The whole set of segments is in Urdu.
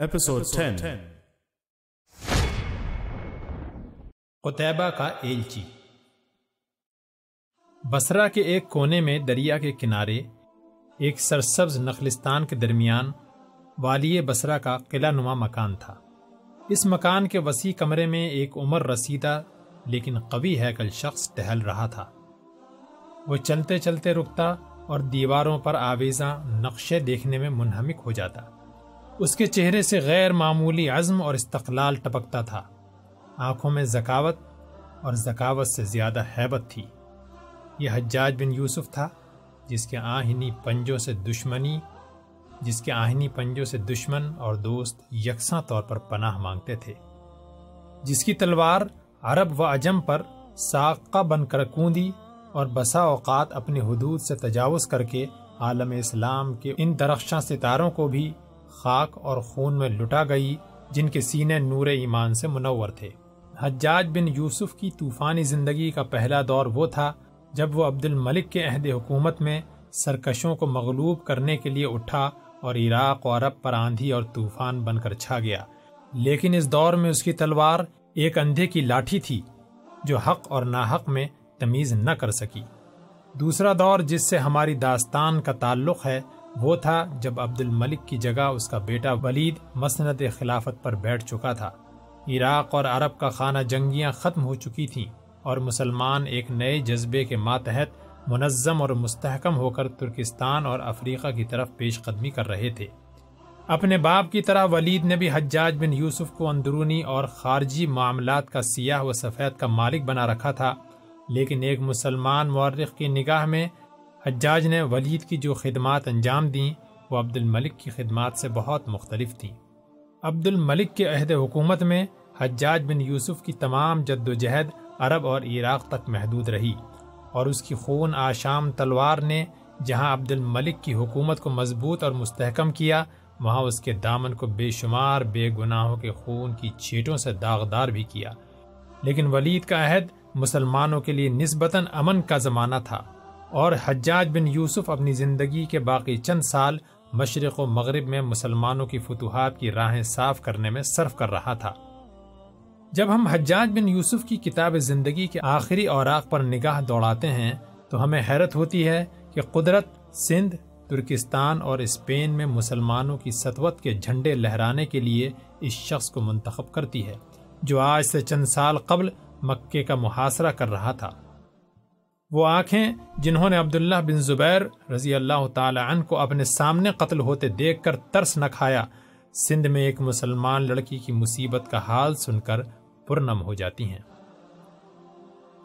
Episode 10 قطیبہ کا ایلچی۔ بسرا کے ایک کونے میں دریا کے کنارے ایک سرسبز نخلستان کے درمیان والی بسرا کا قلعہ نما مکان تھا۔ اس مکان کے وسیع کمرے میں ایک عمر رسیدہ لیکن قوی ہیکل شخص ٹہل رہا تھا۔ وہ چلتے چلتے رکتا اور دیواروں پر آویزاں نقشے دیکھنے میں منہمک ہو جاتا۔ اس کے چہرے سے غیر معمولی عزم اور استقلال ٹپکتا تھا۔ آنکھوں میں ذکاوت اور ذکاوت سے زیادہ حیبت تھی۔ یہ حجاج بن یوسف تھا، جس کے آہنی پنجوں سے دشمنی، جس کے آہنی پنجوں سے دشمن اور دوست یکساں طور پر پناہ مانگتے تھے۔ جس کی تلوار عرب و عجم پر ساقہ بن کر کوندی اور بسا اوقات اپنی حدود سے تجاوز کر کے عالم اسلام کے ان درخشاں ستاروں کو بھی خاک اور خون میں لٹا گئی، جن کے سینے نور ایمان سے منور تھے۔ حجاج بن یوسف کی طوفانی زندگی کا پہلا دور وہ تھا جب وہ عبد الملک کے عہد حکومت میں سرکشوں کو مغلوب کرنے کے لیے اٹھا اور عراق و عرب پر آندھی اور طوفان بن کر چھا گیا۔ لیکن اس دور میں اس کی تلوار ایک اندھے کی لاٹھی تھی، جو حق اور ناحق میں تمیز نہ کر سکی۔ دوسرا دور جس سے ہماری داستان کا تعلق ہے وہ تھا جب عبد الملک کی جگہ اس کا بیٹا ولید مسند خلافت پر بیٹھ چکا تھا۔ عراق اور عرب کا خانہ جنگیاں ختم ہو چکی تھیں اور مسلمان ایک نئے جذبے کے ماتحت، منظم اور مستحکم ہو کر ترکستان اور افریقہ کی طرف پیش قدمی کر رہے تھے۔ اپنے باپ کی طرح ولید نے بھی حجاج بن یوسف کو اندرونی اور خارجی معاملات کا سیاہ و سفید کا مالک بنا رکھا تھا، لیکن ایک مسلمان مورخ کی نگاہ میں حجاج نے ولید کی جو خدمات انجام دیں، وہ عبد الملک کی خدمات سے بہت مختلف تھیں۔ عبد الملک کے عہد حکومت میں حجاج بن یوسف کی تمام جد و جہد عرب اور عراق تک محدود رہی اور اس کی خون آشام تلوار نے جہاں عبد الملک کی حکومت کو مضبوط اور مستحکم کیا، وہاں اس کے دامن کو بے شمار بے گناہوں کے خون کی چھیٹوں سے داغدار بھی کیا۔ لیکن ولید کا عہد مسلمانوں کے لیے نسبتاً امن کا زمانہ تھا۔ اور حجاج بن یوسف اپنی زندگی کے باقی چند سال مشرق و مغرب میں مسلمانوں کی فتوحات کی راہیں صاف کرنے میں صرف کر رہا تھا۔ جب ہم حجاج بن یوسف کی کتاب زندگی کے آخری اوراق پر نگاہ دوڑاتے ہیں، تو ہمیں حیرت ہوتی ہے کہ قدرت، سندھ، ترکستان اور اسپین میں مسلمانوں کی سطوت کے جھنڈے لہرانے کے لیے اس شخص کو منتخب کرتی ہے، جو آج سے چند سال قبل مکے کا محاصرہ کر رہا تھا۔ وہ آنکھیں جنہوں نے عبداللہ بن زبیر رضی اللہ تعالی عنہ کو اپنے سامنے قتل ہوتے دیکھ کر ترس نہ کھایا، سندھ میں ایک مسلمان لڑکی کی مصیبت کا حال سن کر پرنم ہو جاتی ہیں۔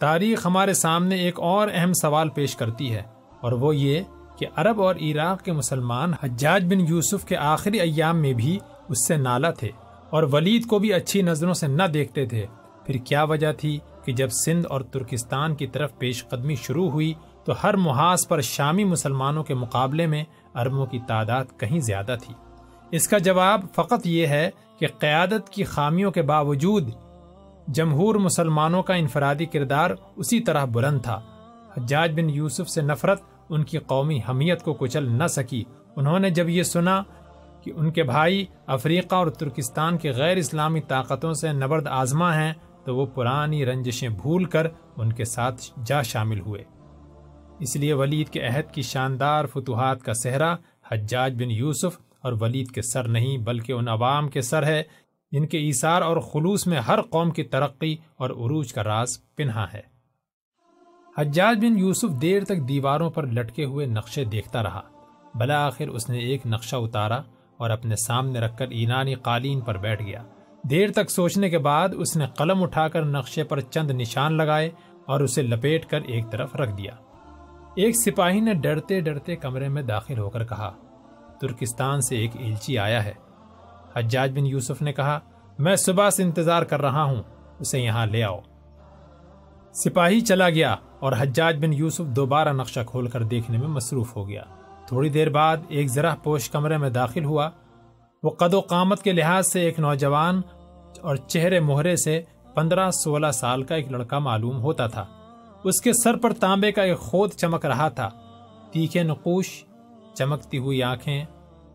تاریخ ہمارے سامنے ایک اور اہم سوال پیش کرتی ہے، اور وہ یہ کہ عرب اور عراق کے مسلمان حجاج بن یوسف کے آخری ایام میں بھی اس سے نالا تھے اور ولید کو بھی اچھی نظروں سے نہ دیکھتے تھے۔ پھر کیا وجہ تھی؟ کہ جب سندھ اور ترکستان کی طرف پیش قدمی شروع ہوئی تو ہر محاذ پر شامی مسلمانوں کے مقابلے میں عربوں کی تعداد کہیں زیادہ تھی۔ اس کا جواب فقط یہ ہے کہ قیادت کی خامیوں کے باوجود جمہور مسلمانوں کا انفرادی کردار اسی طرح بلند تھا۔ حجاج بن یوسف سے نفرت ان کی قومی حمیت کو کچل نہ سکی۔ انہوں نے جب یہ سنا کہ ان کے بھائی افریقہ اور ترکستان کے غیر اسلامی طاقتوں سے نبرد آزما ہیں تو وہ پرانی رنجشیں بھول کر ان کے ساتھ جا شامل ہوئے۔ اس لیے ولید کے عہد کی شاندار فتوحات کا صحرا، حجاج بن یوسف اور ولید کے سر نہیں بلکہ ان عوام کے سر ہے۔ جن کے ایثار اور خلوص میں ہر قوم کی ترقی اور عروج کا راز پنہا ہے۔ حجاج بن یوسف دیر تک دیواروں پر لٹکے ہوئے نقشے دیکھتا رہا۔ بلاخر اس نے ایک نقشہ اتارا اور اپنے سامنے رکھ کر ایرانی قالین پر بیٹھ گیا۔ دیر تک سوچنے کے بعد اس نے قلم اٹھا کر نقشے پر چند نشان لگائے اور اسے لپیٹ کر ایک طرف رکھ دیا۔ ایک سپاہی نے ڈرتے ڈرتے کمرے میں داخل ہو کر کہا، ترکستان سے ایک ایلچی آیا ہے۔ حجاج بن یوسف نے کہا، میں صبح سے انتظار کر رہا ہوں، اسے یہاں لے آؤ۔ سپاہی چلا گیا اور حجاج بن یوسف دوبارہ نقشہ کھول کر دیکھنے میں مصروف ہو گیا۔ تھوڑی دیر بعد ایک ذرا پوش کمرے میں داخل ہوا۔ وہ قد و قامت کے لحاظ سے ایک نوجوان اور چہرے مہرے سے پندرہ سولہ سال کا ایک لڑکا معلوم ہوتا تھا۔ اس کے سر پر تانبے کا ایک خود چمک رہا تھا۔ تیکھے نقوش، چمکتی ہوئی آنکھیں،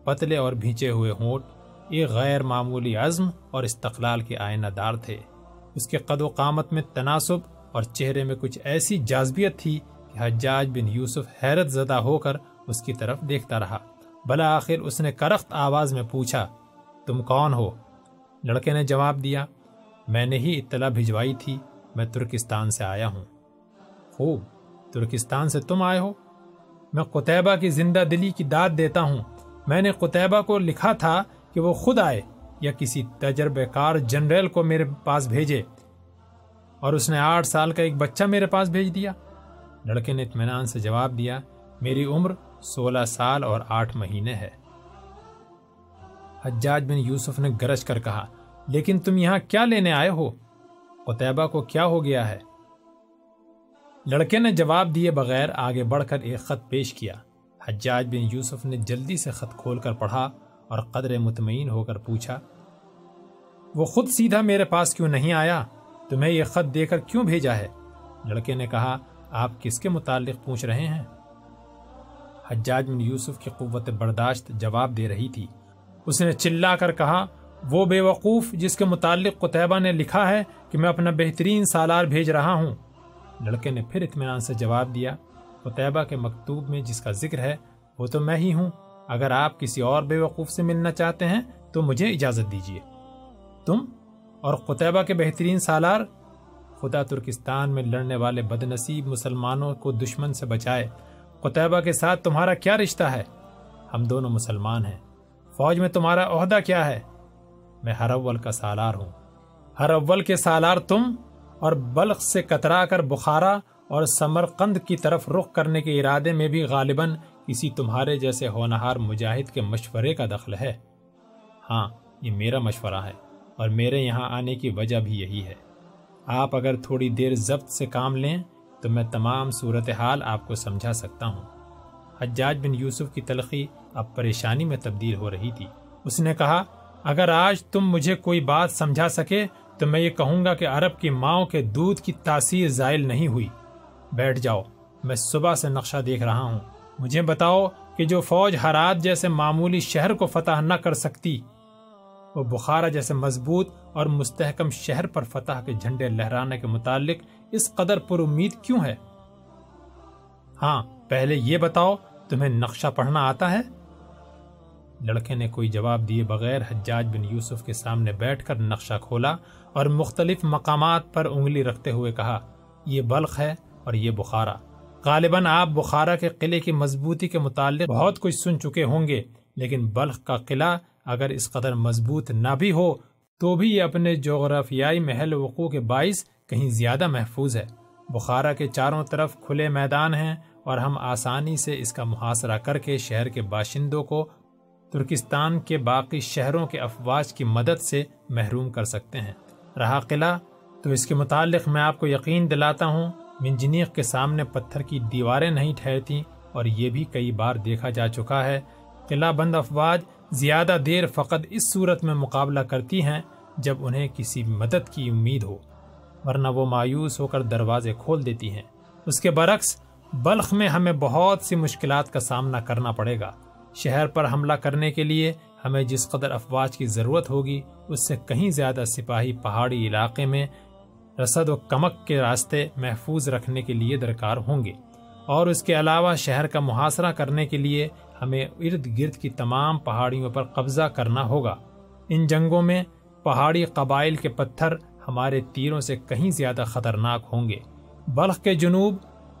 پتلے اور بھیچے ہوئے ہونٹ ایک غیر معمولی عزم اور استقلال کے آئینہ دار تھے۔ اس کے قد و قامت میں تناسب اور چہرے میں کچھ ایسی جازبیت تھی کہ حجاج بن یوسف حیرت زدہ ہو کر اس کی طرف دیکھتا رہا۔ بلا آخر اس نے کرخت آواز میں پوچھا، تم کون ہو؟ لڑکے نے جواب دیا، میں نے ہی اطلاع بھجوائی تھی، میں ترکستان سے آیا ہوں۔ خوب، ترکستان سے تم آئے ہو؟ میں قطعبہ کی زندہ دلی کی داد دیتا ہوں۔ میں نے قطعبہ کو لکھا تھا کہ وہ خود آئے یا کسی تجربے کار جنرل کو میرے پاس بھیجے۔ اور اس نے آٹھ سال کا ایک بچہ میرے پاس بھیج دیا۔ لڑکے نے اطمینان سے جواب دیا، میری عمر سولہ سال اور آٹھ مہینے ہے۔ حجاج بن یوسف نے گرج کر کہا، لیکن تم یہاں کیا لینے آئے ہو؟ قطعبہ کو کیا ہو گیا ہے؟ لڑکے نے جواب دیے بغیر آگے بڑھ کر ایک خط پیش کیا۔ حجاج بن یوسف نے جلدی سے خط کھول کر پڑھا اور قدر مطمئن ہو کر پوچھا، وہ خود سیدھا میرے پاس کیوں نہیں آیا؟ تمہیں یہ خط دے کر کیوں بھیجا ہے؟ لڑکے نے کہا، آپ کس کے متعلق پوچھ رہے ہیں؟ حجاج بن یوسف کی قوت برداشت جواب دے رہی تھی۔ اس نے چلا کر کہا، وہ بے وقوف جس کے متعلق قطعبہ نے لکھا ہے کہ میں اپنا بہترین سالار بھیج رہا ہوں۔ لڑکے نے پھر اطمینان سے جواب دیا قطعبہ کے مکتوب میں جس کا ذکر ہے، وہ تو میں ہی ہوں۔ اگر آپ کسی اور بے وقوف سے ملنا چاہتے ہیں، تو مجھے اجازت دیجیے تم اور قطعبہ کے بہترین سالار، خدا ترکستان میں لڑنے والے بد نصیب مسلمانوں کو دشمن سے بچائے۔ قطعبہ کے ساتھ تمہارا کیا رشتہ ہے؟ ہم دونوں مسلمان ہیں۔ فوج میں تمہارا عہدہ کیا ہے؟ میں ہر اول کا سالار ہوں۔ ہر اول کے سالار تم اور بلخ سے کترا کر بخارا اور سمرقند کی طرف رخ کرنے کے ارادے میں بھی غالباً کسی تمہارے جیسے ہونہار مجاہد کے مشورے کا دخل ہے۔ ہاں یہ میرا مشورہ ہے اور میرے یہاں آنے کی وجہ بھی یہی ہے۔ آپ اگر تھوڑی دیر ضبط سے کام لیں تو میں تمام صورتحال آپ کو سمجھا سکتا ہوں۔ حجاج بن یوسف کی تلخی اب پریشانی میں تبدیل ہو رہی تھی۔ اس نے کہا، اگر آج تم مجھے کوئی بات سمجھا سکے، تو میں یہ کہوں گا کہ عرب کی ماؤں کے دودھ کی تاثیر زائل نہیں ہوئی۔ بیٹھ جاؤ، میں صبح سے نقشہ دیکھ رہا ہوں۔ مجھے بتاؤ کہ جو فوج ہرات جیسے معمولی شہر کو فتح نہ کر سکتی، وہ بخارا جیسے مضبوط اور مستحکم شہر پر فتح کے جھنڈے لہرانے کے متعلق اس قدر پر امید کیوں ہے؟ ہاں پہلے یہ بتاؤ، تمہیں نقشہ پڑھنا آتا ہے؟ لڑکے نے کوئی جواب دیے بغیر حجاج بن یوسف کے سامنے بیٹھ کر نقشہ کھولا اور مختلف مقامات پر انگلی رکھتے ہوئے کہا، یہ بلخ ہے اور یہ بخارا۔ غالباً آپ بخارا کے قلعے کی مضبوطی کے متعلق بہت کچھ سن چکے ہوں گے، لیکن بلخ کا قلعہ اگر اس قدر مضبوط نہ بھی ہو، تو بھی یہ اپنے جغرافیائی محل وقوع کے باعث کہیں زیادہ محفوظ ہے۔ بخارا کے چاروں طرف کھلے میدان ہیں اور ہم آسانی سے اس کا محاصرہ کر کے شہر کے باشندوں کو ترکستان کے باقی شہروں کے افواج کی مدد سے محروم کر سکتے ہیں۔ رہا قلعہ، تو اس کے متعلق میں آپ کو یقین دلاتا ہوں، منجنیق کے سامنے پتھر کی دیواریں نہیں ٹھہرتی اور یہ بھی کئی بار دیکھا جا چکا ہے۔ قلعہ بند افواج زیادہ دیر فقط اس صورت میں مقابلہ کرتی ہیں جب انہیں کسی مدد کی امید ہو۔ ورنہ وہ مایوس ہو کر دروازے کھول دیتی ہیں۔ اس کے برعکس، بلخ میں ہمیں بہت سی مشکلات کا سامنا کرنا پڑے گا۔ شہر پر حملہ کرنے کے لیے ہمیں جس قدر افواج کی ضرورت ہوگی، اس سے کہیں زیادہ سپاہی پہاڑی علاقے میں رسد و کمک کے راستے محفوظ رکھنے کے لیے درکار ہوں گے۔ اور اس کے علاوہ، شہر کا محاصرہ کرنے کے لیے ہمیں ارد گرد کی تمام پہاڑیوں پر قبضہ کرنا ہوگا۔ ان جنگوں میں پہاڑی قبائل کے پتھر ہمارے تیروں سے کہیں زیادہ خطرناک ہوں گے۔ بلخ کے جنوب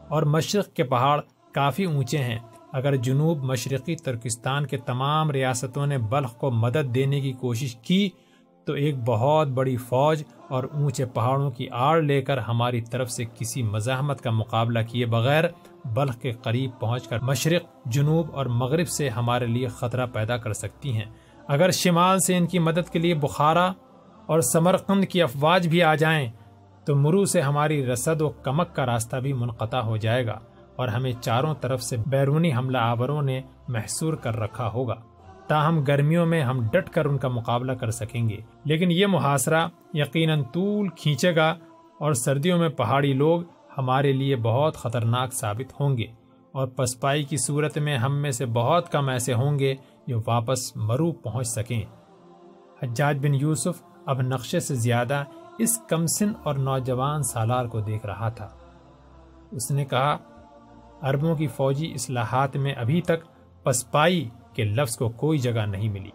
اور مشرق کے پہاڑ کافی اونچے ہیں۔ اگر جنوب مشرقی ترکستان کے تمام ریاستوں نے بلخ کو مدد دینے کی کوشش کی، تو ایک بہت بڑی فوج اور اونچے پہاڑوں کی آڑ لے کر ہماری طرف سے کسی مزاحمت کا مقابلہ کیے بغیر بلخ کے قریب پہنچ کر مشرق، جنوب اور مغرب سے ہمارے لیے خطرہ پیدا کر سکتی ہیں۔ اگر شمال سے ان کی مدد کے لیے بخارا اور سمرقند کی افواج بھی آ جائیں تو مرو سے ہماری رسد و کمک کا راستہ بھی منقطع ہو جائے گا اور ہمیں چاروں طرف سے بیرونی حملہ آوروں نے محصور کر رکھا ہوگا۔ تاہم گرمیوں میں ہم ڈٹ کر ان کا مقابلہ کر سکیں گے۔ لیکن یہ محاصرہ یقیناً طول کھینچے گا اور سردیوں میں پہاڑی لوگ ہمارے لیے بہت خطرناک ثابت ہوں گے اور پسپائی کی صورت میں ہم میں سے بہت کم ایسے ہوں گے جو واپس مرو پہنچ سکیں۔ حجاج بن یوسف اب نقشے سے زیادہ اس کمسن اور نوجوان سالار کو دیکھ رہا تھا۔ اس نے کہا، عربوں کی فوجی اصلاحات میں ابھی تک پسپائی کے لفظ کو کوئی جگہ نہیں ملی۔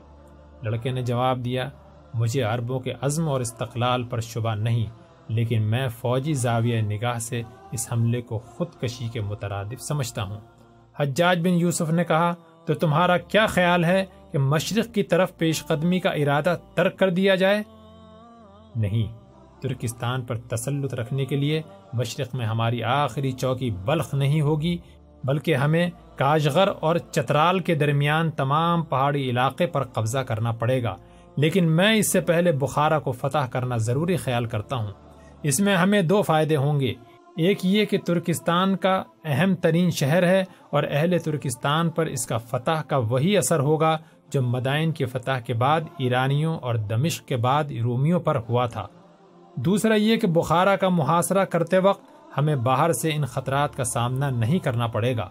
لڑکے نے جواب دیا، مجھے عربوں کے عزم اور استقلال پر شبہ نہیں، لیکن میں فوجی زاویہ نگاہ سے اس حملے کو خودکشی کے مترادف سمجھتا ہوں۔ حجاج بن یوسف نے کہا، تو تمہارا کیا خیال ہے کہ مشرق کی طرف پیش قدمی کا ارادہ ترک کر دیا جائے؟ نہیں۔ ترکستان پر تسلط رکھنے کے لیے مشرق میں ہماری آخری چوکی بلخ نہیں ہوگی، بلکہ ہمیں کاشغر اور چترال کے درمیان تمام پہاڑی علاقے پر قبضہ کرنا پڑے گا۔ لیکن میں اس سے پہلے بخارا کو فتح کرنا ضروری خیال کرتا ہوں۔ اس میں ہمیں دو فائدے ہوں گے۔ ایک یہ کہ ترکستان کا اہم ترین شہر ہے اور اہل ترکستان پر اس کا فتح کا وہی اثر ہوگا جو مدائن کے فتح کے بعد ایرانیوں اور دمشق کے بعد رومیوں پر ہوا تھا۔ دوسرا یہ کہ بخارا کا محاصرہ کرتے وقت ہمیں باہر سے ان خطرات کا سامنا نہیں کرنا پڑے گا۔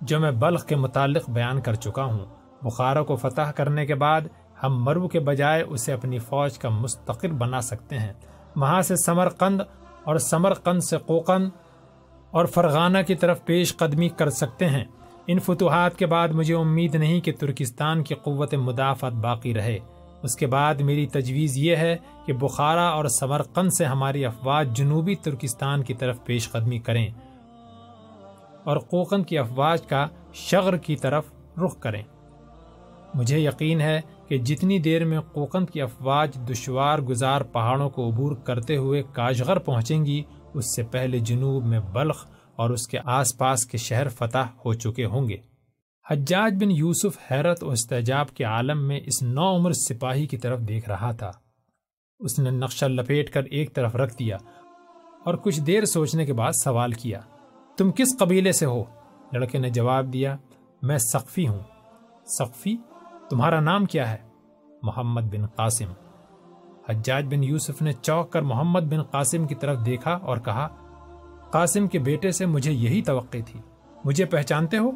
جو میں بلخ کے متعلق بیان کر چکا ہوں، بخارا کو فتح کرنے کے بعد ہم مرو کے بجائے اسے اپنی فوج کا مستقل بنا سکتے ہیں۔ وہاں سے سمر قند اور سمر قند سے کوکن اور فرغانہ کی طرف پیش قدمی کر سکتے ہیں۔ ان فتوحات کے بعد مجھے امید نہیں کہ ترکستان کی قوت مدافعت باقی رہے۔ اس کے بعد میری تجویز یہ ہے کہ بخارا اور سمرقند سے ہماری افواج جنوبی ترکستان کی طرف پیش قدمی کریں اور کوکن کی افواج کا شغر کی طرف رخ کریں۔ مجھے یقین ہے کہ جتنی دیر میں کوکن کی افواج دشوار گزار پہاڑوں کو عبور کرتے ہوئے کاشغر پہنچیں گی، اس سے پہلے جنوب میں بلخ اور اس کے آس پاس کے شہر فتح ہو چکے ہوں گے۔ حجاج بن یوسف حیرت و استجاب کے عالم میں اس نو عمر سپاہی کی طرف دیکھ رہا تھا۔ اس نے نقشہ لپیٹ کر ایک طرف رکھ دیا اور کچھ دیر سوچنے کے بعد سوال کیا، تم کس قبیلے سے ہو؟ لڑکے نے جواب دیا، میں سقفی ہوں۔ سقفی؟ تمہارا نام کیا ہے؟ محمد بن قاسم۔ حجاج بن یوسف نے چوک کر محمد بن قاسم کی طرف دیکھا اور کہا قاسم کے بیٹے سے مجھے یہی توقع تھی۔ مجھے پہچانتے ہو؟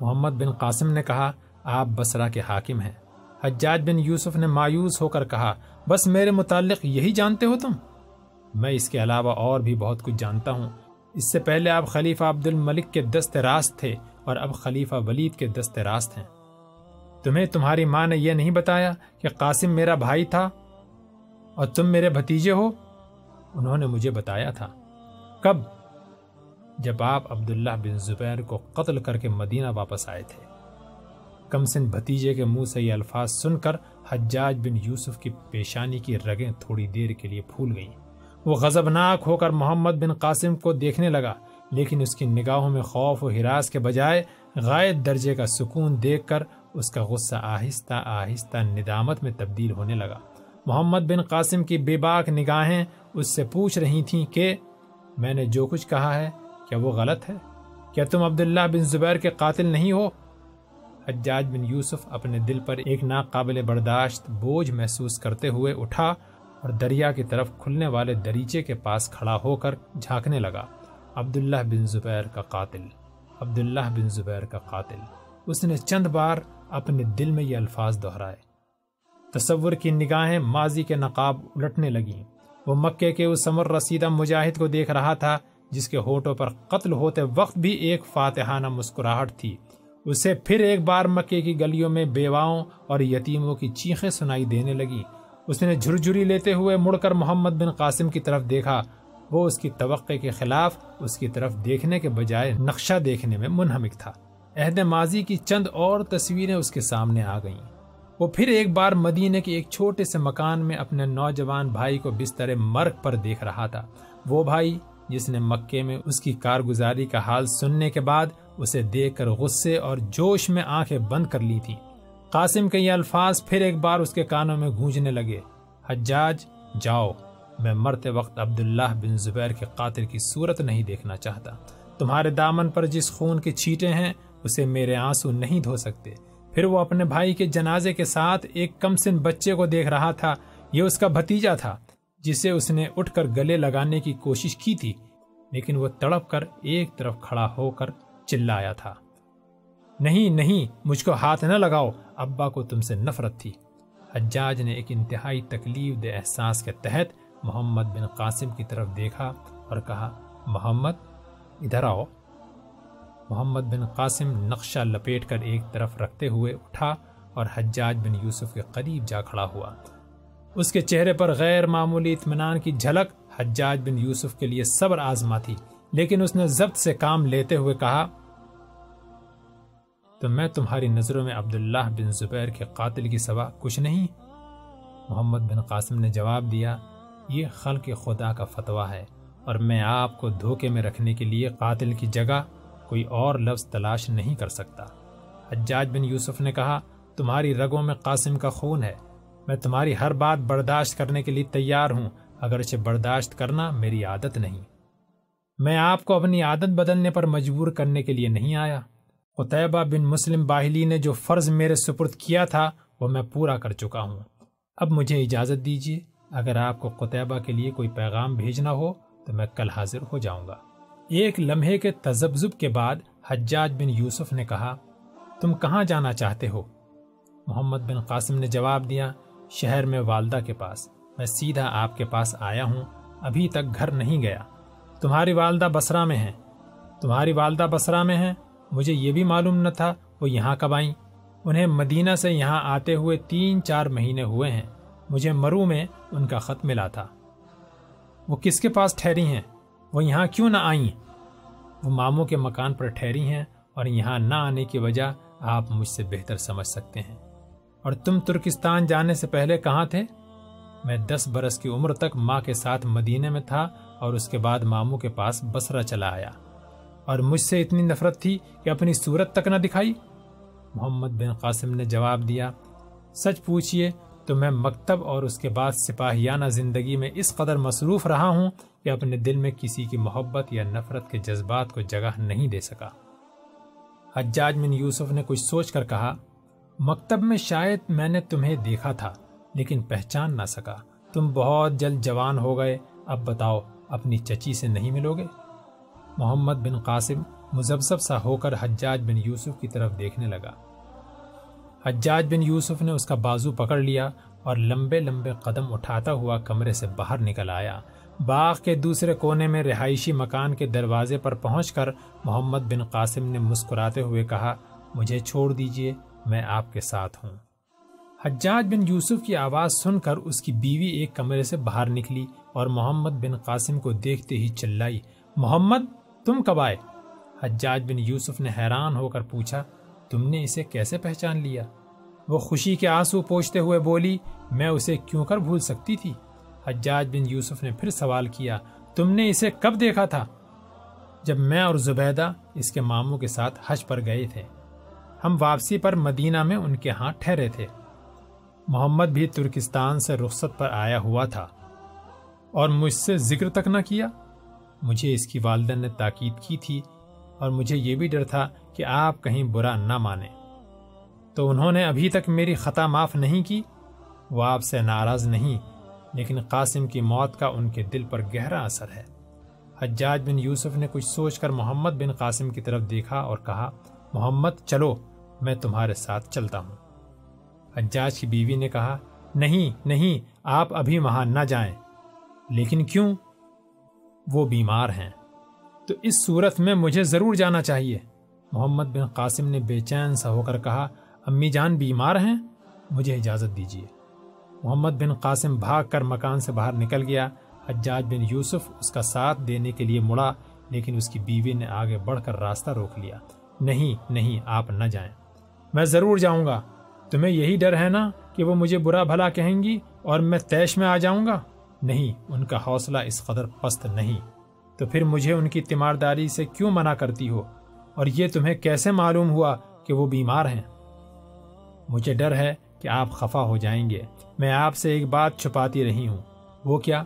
محمد بن قاسم نے کہا، آپ بسرا کے حاکم ہیں۔ حجاج بن یوسف نے مایوس ہو کر کہا، بس میرے متعلق یہی جانتے ہو تم؟ میں اس کے علاوہ اور بھی بہت کچھ جانتا ہوں۔ اس سے پہلے آپ خلیفہ عبد الملک کے دست راست تھے اور اب خلیفہ ولید کے دست راست ہیں۔ تمہیں تمہاری ماں نے یہ نہیں بتایا کہ قاسم میرا بھائی تھا اور تم میرے بھتیجے ہو؟ انہوں نے مجھے بتایا تھا۔ کب؟ جب آپ عبداللہ بن زبیر کو قتل کر کے مدینہ واپس آئے تھے۔ کمسن بھتیجے کے منہ سے یہ الفاظ سن کر حجاج بن یوسف کی پیشانی کی رگیں تھوڑی دیر کے لیے پھول گئیں۔ وہ غضبناک ہو کر محمد بن قاسم کو دیکھنے لگا، لیکن اس کی نگاہوں میں خوف و ہراس کے بجائے غائب درجے کا سکون دیکھ کر اس کا غصہ آہستہ آہستہ ندامت میں تبدیل ہونے لگا۔ محمد بن قاسم کی بے باک نگاہیں اس سے پوچھ رہی تھیں کہ میں نے جو کچھ کہا ہے، کیا وہ غلط ہے؟ کیا تم عبداللہ بن زبیر کے قاتل نہیں ہو؟ حجاج بن یوسف اپنے دل پر ایک ناقابل برداشت بوجھ محسوس کرتے ہوئے اٹھا اور دریا کی طرف کھلنے والے دریچے کے پاس کھڑا ہو کر جھانکنے لگا۔ عبداللہ بن زبیر کا قاتل، عبداللہ بن زبیر کا قاتل۔ اس نے چند بار اپنے دل میں یہ الفاظ دہرائے۔ تصور کی نگاہیں ماضی کے نقاب الٹنے لگیں۔ وہ مکے کے اس سمر رسیدہ مجاہد کو دیکھ رہا تھا، جس کے ہوٹوں پر قتل ہوتے وقت بھی ایک فاتحانہ مسکراہٹ تھی۔ اسے پھر ایک بار مکے کی گلیوں میں بیواؤں اور یتیموں کی چیخیں سنائی دینے لگی۔ اس نے جھرجھری لیتے ہوئے مڑ کر محمد بن قاسم کی طرف دیکھا۔ وہ اس کی توقع کے خلاف اس کی طرف دیکھنے کے بجائے نقشہ دیکھنے میں منہمک تھا۔ عہد ماضی کی چند اور تصویریں اس کے سامنے آ گئیں۔ وہ پھر ایک بار مدینے کے ایک چھوٹے سے مکان میں اپنے نوجوان بھائی کو بستر مرگ پر دیکھ رہا تھا۔ وہ بھائی جس نے مکے میں اس کی کارگزاری کا حال سننے کے بعد اسے دیکھ کر غصے اور جوش میں آنکھیں بند کر لی تھی قاسم کے یہ الفاظ پھر ایک بار اس کے کانوں میں گونجنے لگے۔ حجاج، جاؤ، میں مرتے وقت عبداللہ بن زبیر کے قاتل کی صورت نہیں دیکھنا چاہتا۔ تمہارے دامن پر جس خون کے چھیٹے ہیں، اسے میرے آنسو نہیں دھو سکتے۔ پھر وہ اپنے بھائی کے جنازے کے ساتھ ایک کم سن بچے کو دیکھ رہا تھا۔ یہ اس کا بھتیجا تھا، جسے اس نے اٹھ کر گلے لگانے کی کوشش کی تھی، لیکن وہ تڑپ کر ایک طرف کھڑا ہو کر چلایا تھا۔ نہیں نہیں، مجھ کو ہاتھ نہ لگاؤ، ابا کو تم سے نفرت تھی۔ حجاج نے ایک انتہائی تکلیف دہ احساس کے تحت محمد بن قاسم کی طرف دیکھا اور کہا، محمد، ادھر آؤ۔ محمد بن قاسم نقشہ لپیٹ کر ایک طرف رکھتے ہوئے اٹھا اور حجاج بن یوسف کے قریب جا کھڑا ہوا۔ اس کے چہرے پر غیر معمولی اطمینان کی جھلک حجاج بن یوسف کے لیے صبر آزما تھی، لیکن اس نے ضبط سے کام لیتے ہوئے کہا، تو میں تمہاری نظروں میں عبداللہ بن زبیر کے قاتل کی سوا کچھ نہیں؟ محمد بن قاسم نے جواب دیا، یہ خلق خدا کا فتویٰ ہے اور میں آپ کو دھوکے میں رکھنے کے لیے قاتل کی جگہ کوئی اور لفظ تلاش نہیں کر سکتا۔ حجاج بن یوسف نے کہا، تمہاری رگوں میں قاسم کا خون ہے۔ میں تمہاری ہر بات برداشت کرنے کے لیے تیار ہوں، اگرچہ برداشت کرنا میری عادت نہیں۔ میں آپ کو اپنی عادت بدلنے پر مجبور کرنے کے لیے نہیں آیا۔ قطعبہ بن مسلم باہلی نے جو فرض میرے سپرد کیا تھا، وہ میں پورا کر چکا ہوں۔ اب مجھے اجازت دیجیے اگر آپ کو قطعبہ کے لیے کوئی پیغام بھیجنا ہو، تو میں کل حاضر ہو جاؤں گا۔ ایک لمحے کے تذبذب کے بعد حجاج بن یوسف نے کہا، تم کہاں جانا چاہتے ہو؟ محمد بن قاسم نے جواب دیا، شہر میں والدہ کے پاس۔ میں سیدھا آپ کے پاس آیا ہوں، ابھی تک گھر نہیں گیا۔ تمہاری والدہ بسرا میں ہیں۔ تمہاری والدہ بسرا میں ہیں؟ مجھے یہ بھی معلوم نہ تھا، وہ یہاں کب آئیں؟ انہیں مدینہ سے یہاں آتے ہوئے تین چار مہینے ہوئے ہیں۔ مجھے مرو میں ان کا خط ملا تھا۔ وہ کس کے پاس ٹھہری ہیں؟ وہ یہاں کیوں نہ آئیں؟ وہ ماموں کے مکان پر ٹھہری ہیں اور یہاں نہ آنے کی وجہ آپ مجھ سے بہتر سمجھ سکتے ہیں۔ اور تم ترکستان جانے سے پہلے کہاں تھے؟ میں دس برس کی عمر تک ماں کے ساتھ مدینے میں تھا اور اس کے بعد ماموں کے پاس بسرا چلا آیا۔ اور مجھ سے اتنی نفرت تھی کہ اپنی صورت تک نہ دکھائی۔ محمد بن قاسم نے جواب دیا، سچ پوچھئے تو میں مکتب اور اس کے بعد سپاہیانہ زندگی میں اس قدر مصروف رہا ہوں کہ اپنے دل میں کسی کی محبت یا نفرت کے جذبات کو جگہ نہیں دے سکا۔ حجاج بن یوسف نے کچھ سوچ کر کہا، مکتب میں شاید میں نے تمہیں دیکھا تھا، لیکن پہچان نہ سکا۔ تم بہت جلد جوان ہو گئے، اب بتاؤ، اپنی چچی سے نہیں ملو گے محمد بن قاسم مزبزب سا ہو کر حجاج بن یوسف کی طرف دیکھنے لگا۔ حجاج بن یوسف نے اس کا بازو پکڑ لیا اور لمبے لمبے قدم اٹھاتا ہوا کمرے سے باہر نکل آیا۔ باغ کے دوسرے کونے میں رہائشی مکان کے دروازے پر پہنچ کر محمد بن قاسم نے مسکراتے ہوئے کہا، مجھے چھوڑ دیجیے، میں آپ کے ساتھ ہوں۔ حجاج بن یوسف کی آواز سن کر اس کی بیوی ایک کمرے سے باہر نکلی اور محمد بن قاسم کو دیکھتے ہی چلائی۔ محمد، تم کب آئے؟ حجاج بن یوسف نے حیران ہو کر پوچھا تم نے اسے کیسے پہچان لیا؟ وہ خوشی کے آنسو پوچھتے ہوئے بولی، میں اسے کیوں کر بھول سکتی تھی؟ حجاج بن یوسف نے پھر سوال کیا، تم نے اسے کب دیکھا تھا؟ جب میں اور زبیدہ اس کے ماموں کے ساتھ حج پر گئے تھے۔ ہم واپسی پر مدینہ میں ان کے ہاں ٹھہرے تھے۔ محمد بھی ترکستان سے رخصت پر آیا ہوا تھا۔ اور مجھ سے ذکر تک نہ کیا؟ مجھے اس کی والدہ نے تاکید کی تھی اور مجھے یہ بھی ڈر تھا کہ آپ کہیں برا نہ مانیں۔ تو انہوں نے ابھی تک میری خطا معاف نہیں کی؟ وہ آپ سے ناراض نہیں، لیکن قاسم کی موت کا ان کے دل پر گہرا اثر ہے۔ حجاج بن یوسف نے کچھ سوچ کر محمد بن قاسم کی طرف دیکھا اور کہا، محمد، چلو، میں تمہارے ساتھ چلتا ہوں۔ حجاج کی بیوی نے کہا، نہیں نہیں، آپ ابھی وہاں نہ جائیں۔ لیکن کیوں؟ وہ بیمار ہیں۔ تو اس صورت میں مجھے ضرور جانا چاہیے۔ محمد بن قاسم نے بے چین سا ہو کر کہا، امی جان بیمار ہیں، مجھے اجازت دیجیے محمد بن قاسم بھاگ کر مکان سے باہر نکل گیا۔ حجاج بن یوسف اس کا ساتھ دینے کے لیے مڑا، لیکن اس کی بیوی نے آگے بڑھ کر راستہ روک لیا۔ نہیں نہیں، آپ نہ جائیں۔ میں ضرور جاؤں گا۔ تمہیں یہی ڈر ہے نا کہ وہ مجھے برا بھلا کہیں گی اور میں تیش میں آ جاؤں گا؟ نہیں، ان کا حوصلہ اس قدر پست نہیں۔ تو پھر مجھے ان کی تیمارداری سے کیوں منع کرتی ہو؟ اور یہ تمہیں کیسے معلوم ہوا کہ وہ بیمار ہیں؟ مجھے ڈر ہے کہ آپ خفا ہو جائیں گے۔ میں آپ سے ایک بات چھپاتی رہی ہوں۔ وہ کیا؟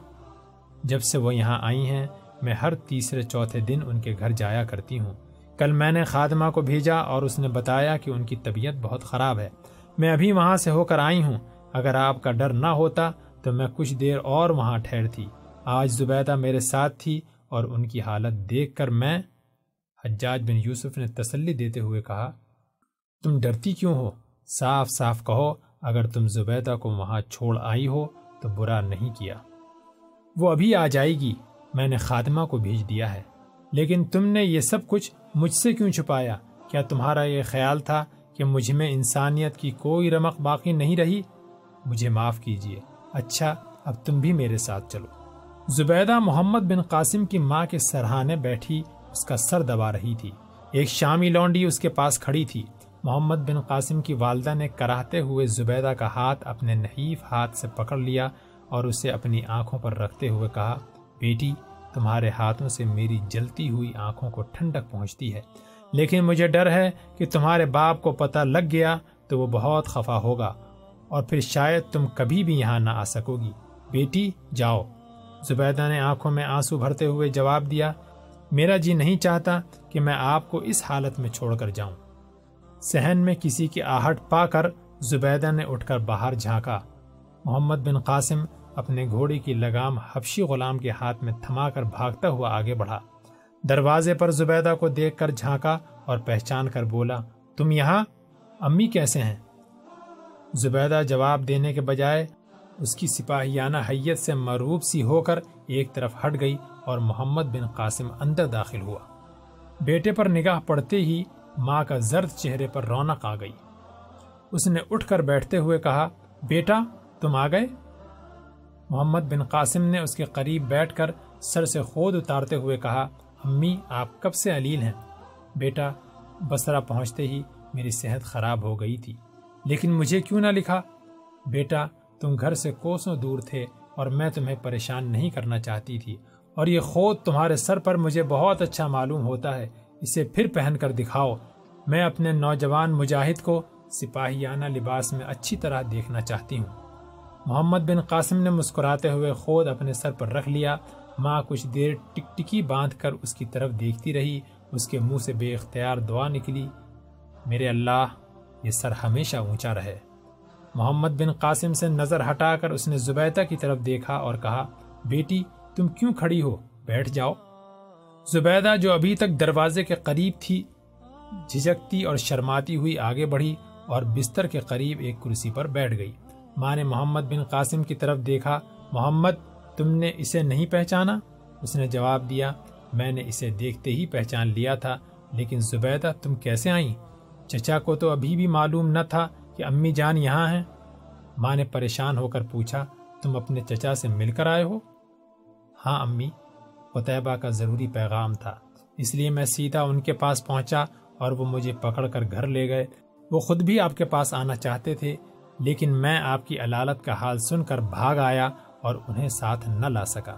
جب سے وہ یہاں آئی ہیں، میں ہر تیسرے چوتھے دن ان کے گھر جایا کرتی ہوں۔ کل میں نے خادمہ کو بھیجا اور اس نے بتایا کہ ان کی طبیعت بہت خراب ہے۔ میں ابھی وہاں سے ہو کر آئی ہوں۔ اگر آپ کا ڈر نہ ہوتا تو میں کچھ دیر اور وہاں ٹھہرتی آج زبیدہ میرے ساتھ تھی اور ان کی حالت دیکھ کر میں حجاج بن یوسف نے تسلی دیتے ہوئے کہا، تم ڈرتی کیوں ہو؟ صاف صاف کہو، اگر تم زبیدہ کو وہاں چھوڑ آئی ہو تو برا نہیں کیا۔ وہ ابھی آ جائے گی، میں نے خاتمہ کو بھیج دیا ہے۔ لیکن تم نے یہ سب کچھ مجھ سے کیوں چھپایا؟ کیا تمہارا یہ خیال تھا کہ مجھ میں انسانیت کی کوئی رمق باقی نہیں رہی؟ مجھے معاف کیجیے اچھا اب تم بھی میرے ساتھ چلو۔ زبیدہ محمد بن قاسم کی ماں کے سرحانے بیٹھی اس کا سر دبا رہی تھی۔ ایک شامی لونڈی اس کے پاس کھڑی تھی۔ محمد بن قاسم کی والدہ نے کراہتے ہوئے زبیدہ کا ہاتھ اپنے نحیف ہاتھ سے پکڑ لیا اور اسے اپنی آنکھوں پر رکھتے ہوئے کہا، بیٹی، تمہارے ہاتھوں سے میری جلتی ہوئی آنکھوں کو ٹھنڈک پہنچتی ہے، لیکن مجھے ڈر ہے کہ تمہارے باپ کو پتہ لگ گیا تو وہ بہت خفا ہوگا اور پھر شاید تم کبھی بھی یہاں نہ آ سکو گی۔ بیٹی، جاؤ۔ زبیدہ نے آنکھوں میں آنسو بھرتے ہوئے جواب دیا، میرا جی نہیں چاہتا کہ میں آپ کو اس حالت میں چھوڑ کر جاؤں۔ سہن میں کسی کی آہٹ پا کر زبیدہ نے اٹھ کر باہر جھانکا۔ محمد بن قاسم اپنے گھوڑے کی لگام حبشی غلام کے ہاتھ میں تھما کر بھاگتا ہوا آگے بڑھا۔ دروازے پر زبیدہ کو دیکھ کر جھانکا اور پہچان کر بولا، تم یہاں؟ امی کیسے ہیں؟ زبیدہ جواب دینے کے بجائے اس کی سپاہیانہ حیت سے مروب سی ہو کر ایک طرف ہٹ گئی اور محمد بن قاسم اندر داخل ہوا۔ بیٹے پر نگاہ پڑتے ہی ماں کا زرد چہرے پر رونق آ گئی۔ اس نے اٹھ کر بیٹھتے ہوئے کہا، بیٹا، تم آ گئے؟ محمد بن قاسم نے اس کے قریب بیٹھ کر سر سے خود اتارتے ہوئے کہا، امی، آپ کب سے علیل ہیں؟ بیٹا بسرا پہنچتے ہی میری صحت خراب ہو گئی تھی، لیکن مجھے کیوں نہ لکھا؟ بیٹا تم گھر سے کوسوں دور تھے اور میں تمہیں پریشان نہیں کرنا چاہتی تھی۔ اور یہ خود تمہارے سر پر مجھے بہت اچھا معلوم ہوتا ہے۔ اسے پھر پہن کر دکھاؤ۔ میں اپنے نوجوان مجاہد کو سپاہیانہ لباس میں اچھی طرح دیکھنا چاہتی ہوں۔ محمد بن قاسم نے مسکراتے ہوئے خود اپنے سر پر رکھ لیا۔ ماں کچھ دیر ٹک ٹکی باندھ کر اس کی طرف دیکھتی رہی۔ اس کے منہ سے بے اختیار دعا نکلی۔ میرے اللہ، یہ سر ہمیشہ اونچا رہے۔ محمد بن قاسم سے نظر ہٹا کر اس نے زبیدہ کی طرف دیکھا اور کہا، بیٹی، تم کیوں کھڑی ہو؟ بیٹھ جاؤ۔ زبیدہ جو ابھی تک دروازے کے قریب تھی، جھجکتی اور شرماتی ہوئی آگے بڑھی اور بستر کے قریب ایک کرسی پر بیٹھ گئی۔ ماں نے محمد بن قاسم کی طرف دیکھا، محمد، تم نے اسے نہیں پہچانا؟ اس نے جواب دیا، میں نے اسے دیکھتے ہی پہچان لیا تھا، لیکن زبیدہ، تم کیسے آئیں؟ چچا کو تو ابھی بھی معلوم نہ تھا کہ امی جان یہاں ہیں۔ ماں نے پریشان ہو کر پوچھا، تم اپنے چچا سے مل کر آئے ہو؟ ہاں امی قطبہ کا ضروری پیغام تھا، اس لیے میں سیدھا ان کے پاس پہنچا اور وہ مجھے پکڑ کر گھر لے گئے۔ وہ خود بھی آپ کے پاس آنا چاہتے تھے، لیکن میں آپ کی علالت کا حال سن کر بھاگ آیا اور انہیں ساتھ نہ لا سکا۔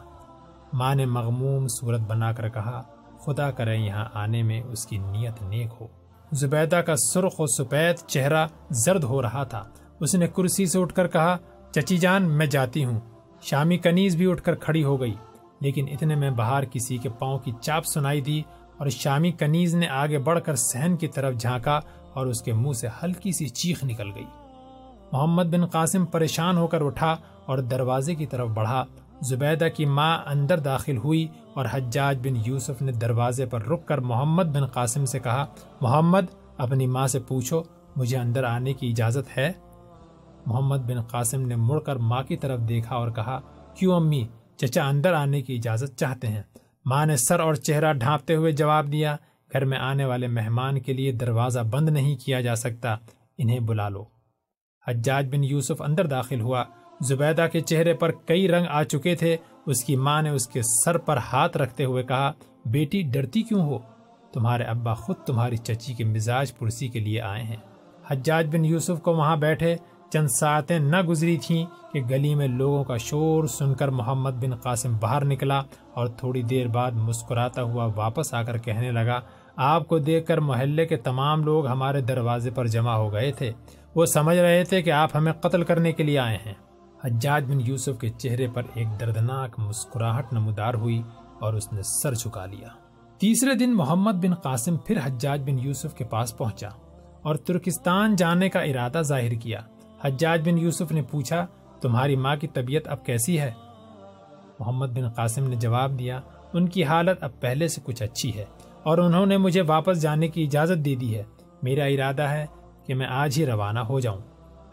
ماں نے مغموم صورت بنا کر کہا، خدا کرے یہاں آنے میں اس کی نیت نیک ہو۔ زبیدہ کا سرخ و سپید چہرہ زرد ہو رہا تھا۔ اس نے کرسی سے اٹھ کر کہا، چچی جان، میں جاتی ہوں۔ شامی کنیز بھی اٹھ کر کھڑی ہو گئی، لیکن اتنے میں باہر کسی کے پاؤں کی چاپ سنائی دی اور شامی کنیز نے آگے بڑھ کر سہن کی طرف جھانکا اور اس کے منہ سے ہلکی سی چیخ نکل گئی۔ محمد بن قاسم پریشان ہو کر اٹھا اور دروازے کی طرف بڑھا۔ زبیدہ کی ماں اندر داخل ہوئی اور حجاج بن یوسف نے دروازے پر رک کر محمد بن قاسم سے کہا، محمد، اپنی ماں سے پوچھو، مجھے اندر آنے کی اجازت ہے؟ محمد بن قاسم نے مڑ کر ماں کی طرف دیکھا اور کہا، کیوں امی، چچا اندر آنے کی اجازت چاہتے ہیں؟ ماں نے سر اور چہرہ ڈھانپتے ہوئے جواب دیا، گھر میں آنے والے مہمان کے لیے دروازہ بند نہیں کیا جا سکتا، انہیں بلا لو. حجاج بن یوسف اندر داخل ہوا زبیدہ کے چہرے پر کئی رنگ آ چکے تھے۔ اس کی ماں نے اس کے سر پر ہاتھ رکھتے ہوئے کہا، بیٹی، ڈرتی کیوں ہو؟ تمہارے ابا خود تمہاری چچی کے مزاج پرسی کے لیے آئے ہیں۔ حجاج بن یوسف کو وہاں بیٹھے چند ساعتیں نہ گزری تھیں کہ گلی میں لوگوں کا شور سن کر محمد بن قاسم باہر نکلا اور تھوڑی دیر بعد مسکراتا ہوا واپس آ کر کہنے لگا، آپ کو دیکھ کر محلے کے تمام لوگ ہمارے دروازے پر جمع ہو گئے تھے۔ وہ سمجھ رہے تھے کہ آپ ہمیں قتل کرنے کے لیے آئے ہیں۔ حجاج بن یوسف کے چہرے پر ایک دردناک مسکراہٹ نمودار ہوئی اور اس نے سر چکا لیا۔ تیسرے دن محمد بن قاسم پھر حجاج بن یوسف کے پاس پہنچا اور ترکستان جانے کا ارادہ ظاہر کیا۔ حجاج بن یوسف نے پوچھا، تمہاری ماں کی طبیعت اب کیسی ہے؟ محمد بن قاسم نے جواب دیا، ان کی حالت اب پہلے سے کچھ اچھی ہے اور انہوں نے مجھے واپس جانے کی اجازت دے دی ہے۔ میرا ارادہ ہے کہ میں آج ہی روانہ ہو جاؤں۔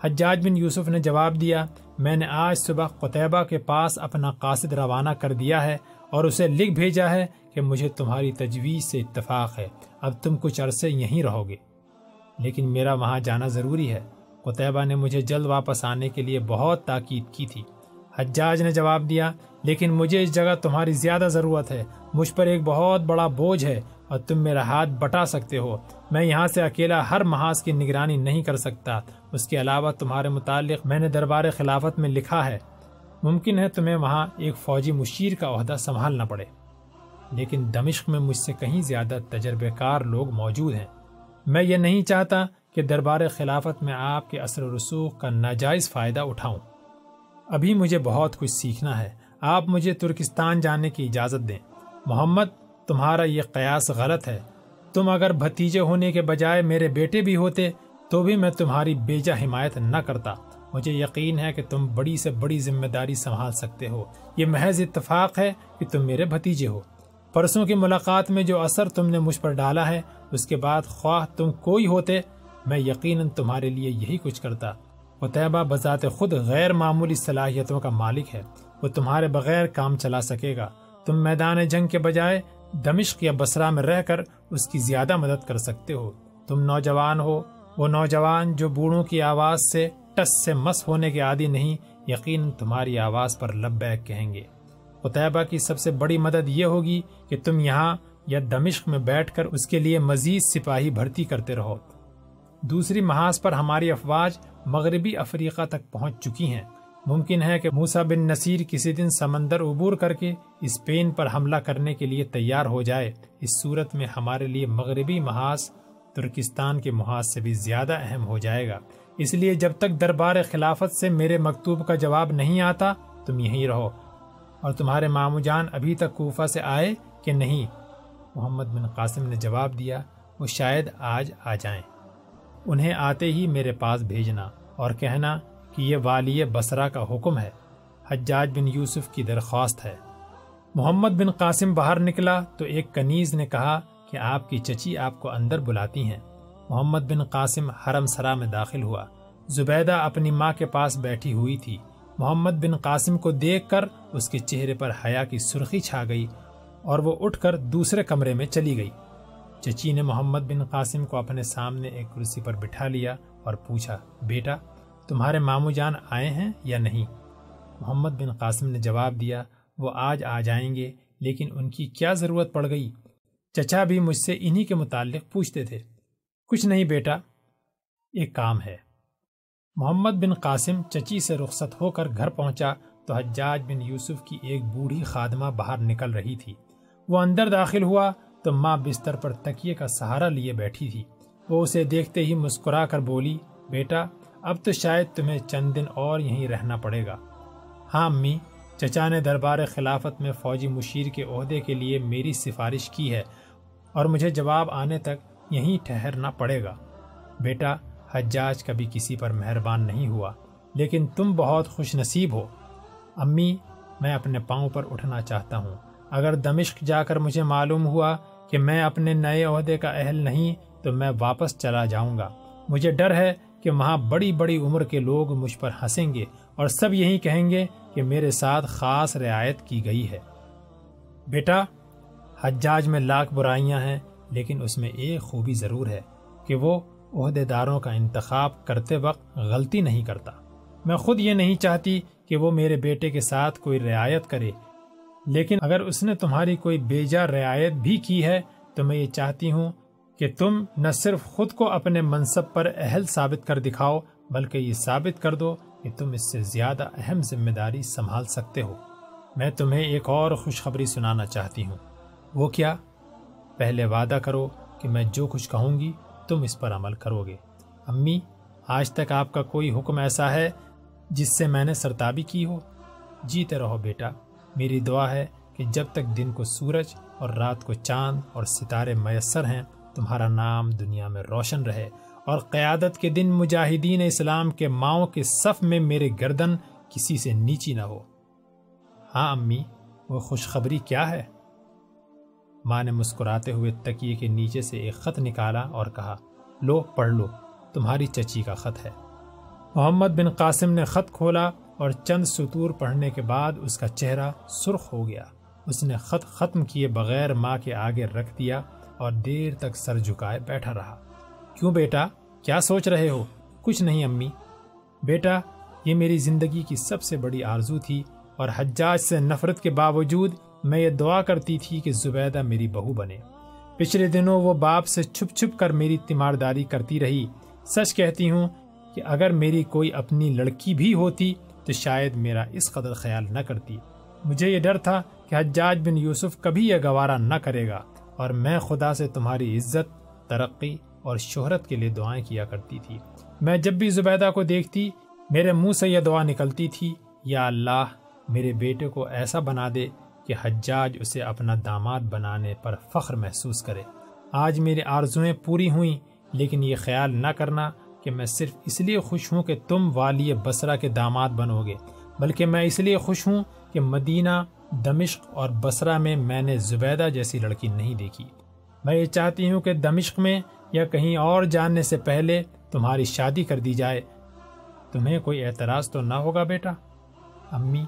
حجاج بن یوسف نے جواب دیا میں نے آج صبح قطبہ کے پاس اپنا قاصد روانہ کر دیا ہے اور اسے لکھ بھیجا ہے کہ مجھے تمہاری تجویز سے اتفاق ہے۔ اب تم کچھ عرصے یہیں رہو گے۔ لیکن میرا وہاں جانا ضروری ہے۔ قطبہ نے مجھے جلد واپس آنے کے لیے بہت تاکید کی تھی۔ حجاج نے جواب دیا، لیکن مجھے اس جگہ تمہاری زیادہ ضرورت ہے۔ مجھ پر ایک بہت بڑا بوجھ ہے۔ اور تم میرا ہاتھ بٹا سکتے ہو۔ میں یہاں سے اکیلا ہر محاذ کی نگرانی نہیں کر سکتا۔ اس کے علاوہ تمہارے متعلق میں نے دربار خلافت میں لکھا ہے۔ ممکن ہے تمہیں وہاں ایک فوجی مشیر کا عہدہ سنبھالنا پڑے۔ لیکن دمشق میں مجھ سے کہیں زیادہ تجربے کار لوگ موجود ہیں۔ میں یہ نہیں چاہتا کہ دربار خلافت میں آپ کے اثر و رسوخ کا ناجائز فائدہ اٹھاؤں۔ ابھی مجھے بہت کچھ سیکھنا ہے۔ آپ مجھے ترکستان جانے کی اجازت دیں۔ محمد تمہارا یہ قیاس غلط ہے۔ تم اگر بھتیجے ہونے کے بجائے میرے بیٹے بھی ہوتے، تو بھی میں تمہاری بیجا حمایت نہ کرتا۔ مجھے یقین ہے کہ تم بڑی سے بڑی ذمہ داری سنبھال سکتے ہو۔ یہ محض اتفاق ہے کہ تم میرے بھتیجے ہو۔ پرسوں کی ملاقات میں جو اثر تم نے مجھ پر ڈالا ہے، اس کے بعد خواہ تم کوئی ہوتے، میں یقیناً تمہارے لیے یہی کچھ کرتا۔ قطبہ بذات خود غیر معمولی صلاحیتوں کا مالک ہے۔ وہ تمہارے بغیر کام چلا سکے گا۔ تم میدان جنگ کے بجائے دمشق یا بسرا میں رہ کر اس کی زیادہ مدد کر سکتے ہو۔ تم نوجوان ہو۔ وہ نوجوان جو بوڑھوں کی آواز سے ٹس سے مس ہونے کے عادی نہیں، یقین تمہاری آواز پر لبیک کہیں گے۔ قطبہ کی سب سے بڑی مدد یہ ہوگی کہ تم یہاں یا دمشق میں بیٹھ کر اس کے لیے مزید سپاہی بھرتی کرتے رہو۔ دوسری محاذ پر ہماری افواج مغربی افریقہ تک پہنچ چکی ہیں۔ ممکن ہے کہ موسا بن نصیر کسی دن سمندر عبور کر کے اسپین پر حملہ کرنے کے لیے تیار ہو جائے۔ اس صورت میں ہمارے لیے مغربی محاذ ترکستان کے محاذ سے بھی زیادہ اہم ہو جائے گا۔ اس لیے جب تک دربار خلافت سے میرے مکتوب کا جواب نہیں آتا، تم یہیں رہو۔ اور تمہارے مامو جان ابھی تک کوفہ سے آئے کہ نہیں؟ محمد بن قاسم نے جواب دیا، وہ شاید آج آ جائیں۔ انہیں آتے ہی میرے پاس بھیجنا اور کہنا کہ یہ والی بسرا کا حکم ہے۔ حجاج بن یوسف کی درخواست ہے۔ محمد بن قاسم باہر نکلا تو ایک کنیز نے کہا کہ آپ کی چچی آپ کو اندر بلاتی ہیں۔ محمد بن قاسم حرم سرا میں داخل ہوا۔ زبیدہ اپنی ماں کے پاس بیٹھی ہوئی تھی۔ محمد بن قاسم کو دیکھ کر اس کے چہرے پر حیا کی سرخی چھا گئی اور وہ اٹھ کر دوسرے کمرے میں چلی گئی۔ چچی نے محمد بن قاسم کو اپنے سامنے ایک کرسی پر بٹھا لیا اور پوچھا، بیٹا تمہارے مامو جان آئے ہیں یا نہیں؟ محمد بن قاسم نے جواب دیا، وہ آج آ جائیں گے، لیکن ان کی کیا ضرورت پڑ گئی؟ چچا بھی مجھ سے انہی کے متعلق پوچھتے تھے۔ کچھ نہیں بیٹا، ایک کام ہے۔ محمد بن قاسم چچی سے رخصت ہو کر گھر پہنچا تو حجاج بن یوسف کی ایک بوڑھی خادمہ باہر نکل رہی تھی۔ وہ اندر داخل ہوا تو ماں بستر پر تکیے کا سہارا لیے بیٹھی تھی۔ وہ اسے دیکھتے ہی مسکرا کر بولی، بیٹا اب تو شاید تمہیں چند دن اور یہیں رہنا پڑے گا۔ ہاں امی چچا نے دربار خلافت میں فوجی مشیر کے عہدے کے لیے میری سفارش کی ہے اور مجھے جواب آنے تک یہیں ٹھہرنا پڑے گا۔ بیٹا، حجاج کبھی کسی پر مہربان نہیں ہوا، لیکن تم بہت خوش نصیب ہو۔ امی، میں اپنے پاؤں پر اٹھنا چاہتا ہوں۔ اگر دمشق جا کر مجھے معلوم ہوا کہ میں اپنے نئے عہدے کا اہل نہیں، تو میں واپس چلا جاؤں گا۔ مجھے ڈر ہے کہ وہاں بڑی بڑی عمر کے لوگ مجھ پر ہنسیں گے اور سب یہی کہیں گے کہ میرے ساتھ خاص رعایت کی گئی ہے۔ بیٹا، حجاج میں لاکھ برائیاں ہیں، لیکن اس میں ایک خوبی ضرور ہے کہ وہ عہدے داروں کا انتخاب کرتے وقت غلطی نہیں کرتا۔ میں خود یہ نہیں چاہتی کہ وہ میرے بیٹے کے ساتھ کوئی رعایت کرے، لیکن اگر اس نے تمہاری کوئی بیجا رعایت بھی کی ہے تو میں یہ چاہتی ہوں کہ تم نہ صرف خود کو اپنے منصب پر اہل ثابت کر دکھاؤ، بلکہ یہ ثابت کر دو کہ تم اس سے زیادہ اہم ذمہ داری سنبھال سکتے ہو۔ میں تمہیں ایک اور خوشخبری سنانا چاہتی ہوں۔ وہ کیا؟ پہلے وعدہ کرو کہ میں جو کچھ کہوں گی، تم اس پر عمل کرو گے۔ امی، آج تک آپ کا کوئی حکم ایسا ہے جس سے میں نے سرتابی کی ہو؟ جیتے رہو بیٹا۔ میری دعا ہے کہ جب تک دن کو سورج اور رات کو چاند اور ستارے میسر ہیں تمہارا نام دنیا میں روشن رہے اور قیادت کے دن مجاہدین اسلام کے ماؤں کے صف میں میرے گردن کسی سے نیچی نہ ہو۔ ہاں امی، وہ خوشخبری کیا ہے؟ ماں نے مسکراتے ہوئے تکیے کے نیچے سے ایک خط نکالا اور کہا، لو، پڑھ لو، تمہاری چچی کا خط ہے۔ محمد بن قاسم نے خط کھولا اور چند سطور پڑھنے کے بعد اس کا چہرہ سرخ ہو گیا۔ اس نے خط ختم کیے بغیر ماں کے آگے رکھ دیا اور دیر تک سر جھکائے بیٹھا رہا۔ کیوں بیٹا؟ کیا سوچ رہے ہو؟ کچھ نہیں، امی۔ بیٹا، یہ میری زندگی کی سب سے بڑی آرزو تھی اور حجاج سے نفرت کے باوجود میں یہ دعا کرتی تھی کہ زبیدہ میری بہو بنے۔ پچھلے دنوں وہ باپ سے چھپ چھپ کر میری تیمارداری کرتی رہی۔ سچ کہتی ہوں کہ اگر میری کوئی اپنی لڑکی بھی ہوتی تو شاید میرا اس قدر خیال نہ کرتی۔ مجھے یہ ڈر تھا کہ حجاج بن یوسف کبھی یہ گوارا نہ کرے گا۔ اور میں خدا سے تمہاری عزت، ترقی اور شہرت کے لیے دعائیں کیا کرتی تھی۔ میں جب بھی زبیدہ کو دیکھتی، میرے منہ سے یہ دعا نکلتی تھی، یا اللہ، میرے بیٹے کو ایسا بنا دے کہ حجاج اسے اپنا داماد بنانے پر فخر محسوس کرے۔ آج میری آرزویں پوری ہوئیں، لیکن یہ خیال نہ کرنا کہ میں صرف اس لیے خوش ہوں کہ تم والی بسرا کے داماد بنو گے، بلکہ میں اس لیے خوش ہوں کہ مدینہ دمشق اور بسرا میں میں نے زبیدہ جیسی لڑکی نہیں دیکھی۔ میں یہ چاہتی ہوں کہ دمشق میں یا کہیں اور جاننے سے پہلے تمہاری شادی کر دی جائے۔ تمہیں کوئی اعتراض تو نہ ہوگا بیٹا۔ امی،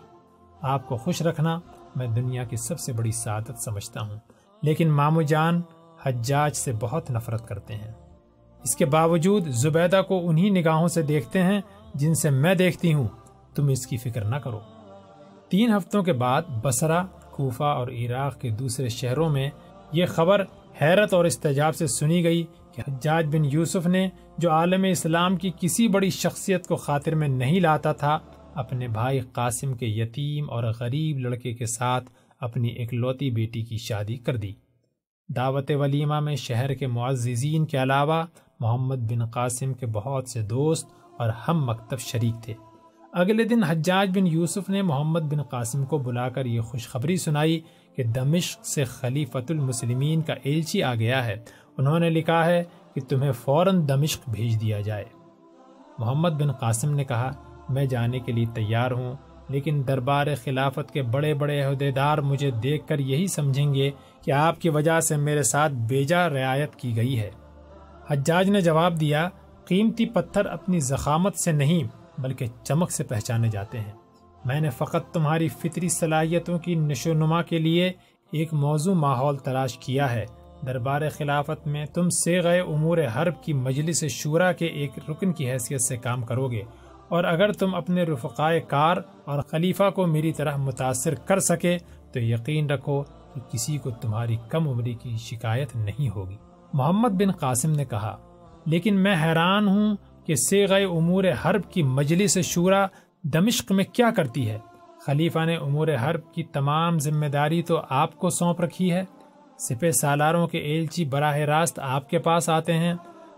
آپ کو خوش رکھنا میں دنیا کی سب سے بڑی سعادت سمجھتا ہوں۔ لیکن مامو جان حجاج سے بہت نفرت کرتے ہیں۔ اس کے باوجود زبیدہ کو انہی نگاہوں سے دیکھتے ہیں جن سے میں دیکھتی ہوں۔ تم اس کی فکر نہ کرو۔ تین ہفتوں کے بعد بسرا کوفہ اور عراق کے دوسرے شہروں میں یہ خبر حیرت اور استجاب سے سنی گئی کہ حجاج بن یوسف نے جو عالم اسلام کی کسی بڑی شخصیت کو خاطر میں نہیں لاتا تھا، اپنے بھائی قاسم کے یتیم اور غریب لڑکے کے ساتھ اپنی اکلوتی بیٹی کی شادی کر دی۔ دعوت ولیمہ میں شہر کے معززین کے علاوہ محمد بن قاسم کے بہت سے دوست اور ہم مکتب شریک تھے۔ اگلے دن حجاج بن یوسف نے محمد بن قاسم کو بلا کر یہ خوشخبری سنائی کہ دمشق سے خلیفت المسلمین کا ایلچی آ گیا ہے۔ انہوں نے لکھا ہے کہ تمہیں فوراً دمشق بھیج دیا جائے۔ محمد بن قاسم نے کہا، میں جانے کے لیے تیار ہوں، لیکن دربار خلافت کے بڑے بڑے عہدیدار مجھے دیکھ کر یہی سمجھیں گے کہ آپ کی وجہ سے میرے ساتھ بیجا رعایت کی گئی ہے۔ حجاج نے جواب دیا، قیمتی پتھر اپنی زخامت سے نہیں بلکہ چمک سے پہچانے جاتے ہیں۔ میں نے فقط تمہاری فطری صلاحیتوں کی نشو نما کے لیے ایک موضوع ماحول تلاش کیا ہے۔ دربار خلافت میں تم سے گئے امور حرب کی مجلس شورا کے ایک رکن کی حیثیت سے کام کرو گے۔ اور اگر تم اپنے رفقائے کار اور خلیفہ کو میری طرح متاثر کر سکے، تو یقین رکھو کہ کسی کو تمہاری کم عمری کی شکایت نہیں ہوگی۔ محمد بن قاسم نے کہا، لیکن میں حیران ہوں کہ سیغ امور حرب کی مجلس شورا دمشق میں کیا کرتی ہے؟ خلیفہ نے امور حرب کی تمام ذمہ داری تو آپ کو سونپ رکھی ہے۔ سپہ سالاروں کے ایلچی براہ راست آپ کے پاس آتے ہیں۔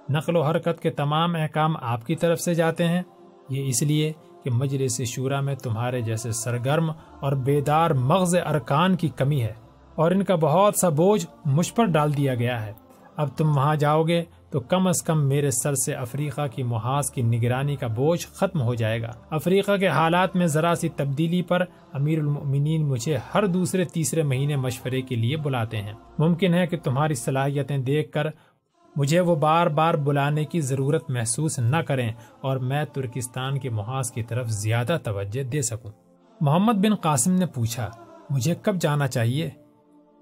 نقل و حرکت کے تمام احکام آپ کی طرف سے جاتے ہیں۔ یہ اس لیے کہ مجلس شورا میں تمہارے جیسے سرگرم اور بیدار مغز ارکان کی کمی ہے اور ان کا بہت سا بوجھ مجھ پر ڈال دیا گیا ہے۔ اب تم وہاں جاؤ گے تو کم از کم میرے سر سے افریقہ کی محاذ کی نگرانی کا بوجھ ختم ہو جائے گا۔ افریقہ کے حالات میں ذرا سی تبدیلی پر امیر المؤمنین مجھے ہر دوسرے تیسرے مہینے مشورے کے لیے بلاتے ہیں۔ ممکن ہے کہ تمہاری صلاحیتیں دیکھ کر مجھے وہ بار بار بلانے کی ضرورت محسوس نہ کریں اور میں ترکستان کے محاذ کی طرف زیادہ توجہ دے سکوں۔ محمد بن قاسم نے پوچھا، مجھے کب جانا چاہیے؟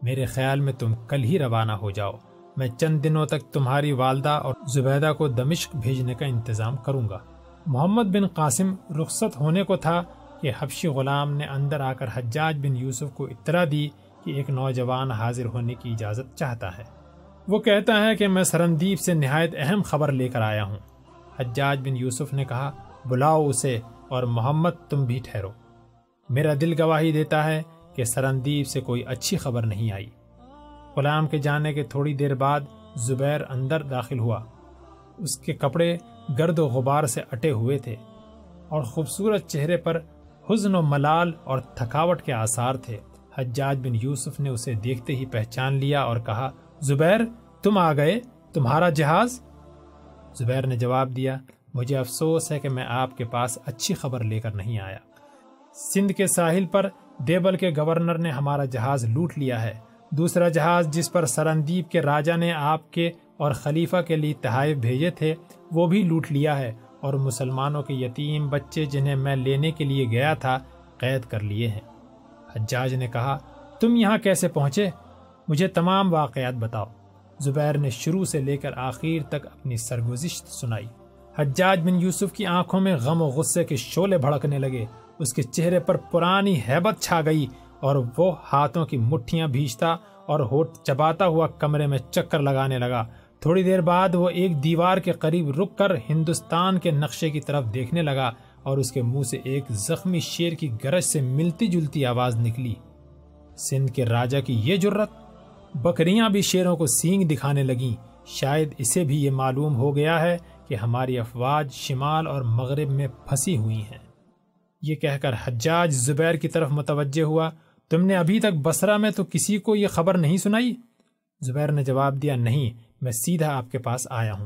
میرے خیال میں تم کل ہی روانہ ہو جاؤ۔ میں چند دنوں تک تمہاری والدہ اور زبیدہ کو دمشق بھیجنے کا انتظام کروں گا۔ محمد بن قاسم رخصت ہونے کو تھا کہ حبشی غلام نے اندر آ کر حجاج بن یوسف کو اطلاع دی کہ ایک نوجوان حاضر ہونے کی اجازت چاہتا ہے۔ وہ کہتا ہے کہ میں سرندیپ سے نہایت اہم خبر لے کر آیا ہوں۔ حجاج بن یوسف نے کہا، بلاؤ اسے اور محمد تم بھی ٹھہرو۔ میرا دل گواہی دیتا ہے کہ سرندیپ سے کوئی اچھی خبر نہیں آئی۔ غلام کے جانے کے تھوڑی دیر بعد زبیر اندر داخل ہوا۔ اس کے کپڑے گرد و غبار سے اٹے ہوئے تھے اور خوبصورت چہرے پر حزن و ملال اور تھکاوٹ کے آثار تھے۔ حجاج بن یوسف نے اسے دیکھتے ہی پہچان لیا اور کہا، زبیر، تم آ گئے؟ تمہارا جہاز؟ زبیر نے جواب دیا، مجھے افسوس ہے کہ میں آپ کے پاس اچھی خبر لے کر نہیں آیا۔ سندھ کے ساحل پر دیبل کے گورنر نے ہمارا جہاز لوٹ لیا ہے۔ دوسرا جہاز جس پر سرندیپ کے راجہ نے آپ کے اور خلیفہ کے لیے تحائف بھیجے تھے، وہ بھی لوٹ لیا ہے اور مسلمانوں کے یتیم بچے جنہیں میں لینے کے لیے گیا تھا، قید کر لیے ہیں۔ حجاج نے کہا، تم یہاں کیسے پہنچے؟ مجھے تمام واقعات بتاؤ۔ زبیر نے شروع سے لے کر آخر تک اپنی سرگزشت سنائی۔ حجاج بن یوسف کی آنکھوں میں غم و غصے کے شولے بھڑکنے لگے۔ اس کے چہرے پر پرانی حیبت چھا گئی۔ اور وہ ہاتھوں کی مٹھیاں بھیجتا اور ہوٹ چباتا ہوا کمرے میں چکر لگانے لگا۔ تھوڑی دیر بعد وہ ایک دیوار کے قریب رک کر ہندوستان کے نقشے کی طرف دیکھنے لگا اور اس کے منہ سے ایک زخمی شیر کی گرج سے ملتی جلتی آواز نکلی۔ سندھ کے راجا کی یہ جرت بکریاں بھی شیروں کو سینگ دکھانے لگیں۔ شاید اسے بھی یہ معلوم ہو گیا ہے کہ ہماری افواج شمال اور مغرب میں پھنسی ہوئی ہیں۔ یہ کہہ کر حجاج زبیر کی طرف متوجہ ہوا تم نے ابھی تک بسرا میں تو کسی کو یہ خبر نہیں سنائی؟ زبیر نے جواب دیا، نہیں، میں سیدھا آپ کے پاس آیا ہوں۔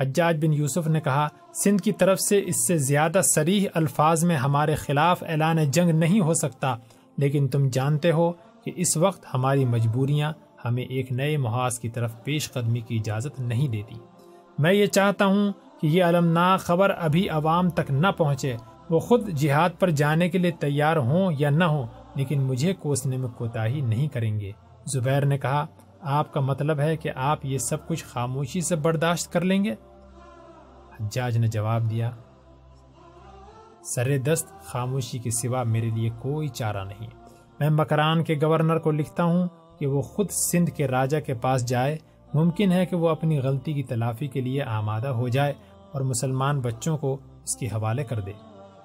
حجاج بن یوسف نے کہا، سندھ کی طرف سے اس سے زیادہ سریح الفاظ میں ہمارے خلاف اعلان جنگ نہیں ہو سکتا، لیکن تم جانتے ہو کہ اس وقت ہماری مجبوریاں ہمیں ایک نئے محاذ کی طرف پیش قدمی کی اجازت نہیں دیتی۔ میں یہ چاہتا ہوں کہ یہ المناک خبر ابھی عوام تک نہ پہنچے، وہ خود جہاد پر جانے کے لیے تیار ہوں یا نہ ہوں۔ لیکن مجھے کوسنے میں کوتاہی نہیں کریں گے۔ زبیر نے کہا، آپ کا مطلب ہے کہ آپ یہ سب کچھ خاموشی سے برداشت کر لیں گے؟ حجاج نے جواب دیا سر دست خاموشی کے سوا میرے لیے کوئی چارہ نہیں۔ میں مکران کے گورنر کو لکھتا ہوں کہ وہ خود سندھ کے راجہ کے پاس جائے۔ ممکن ہے کہ وہ اپنی غلطی کی تلافی کے لیے آمادہ ہو جائے اور مسلمان بچوں کو اس کے حوالے کر دے۔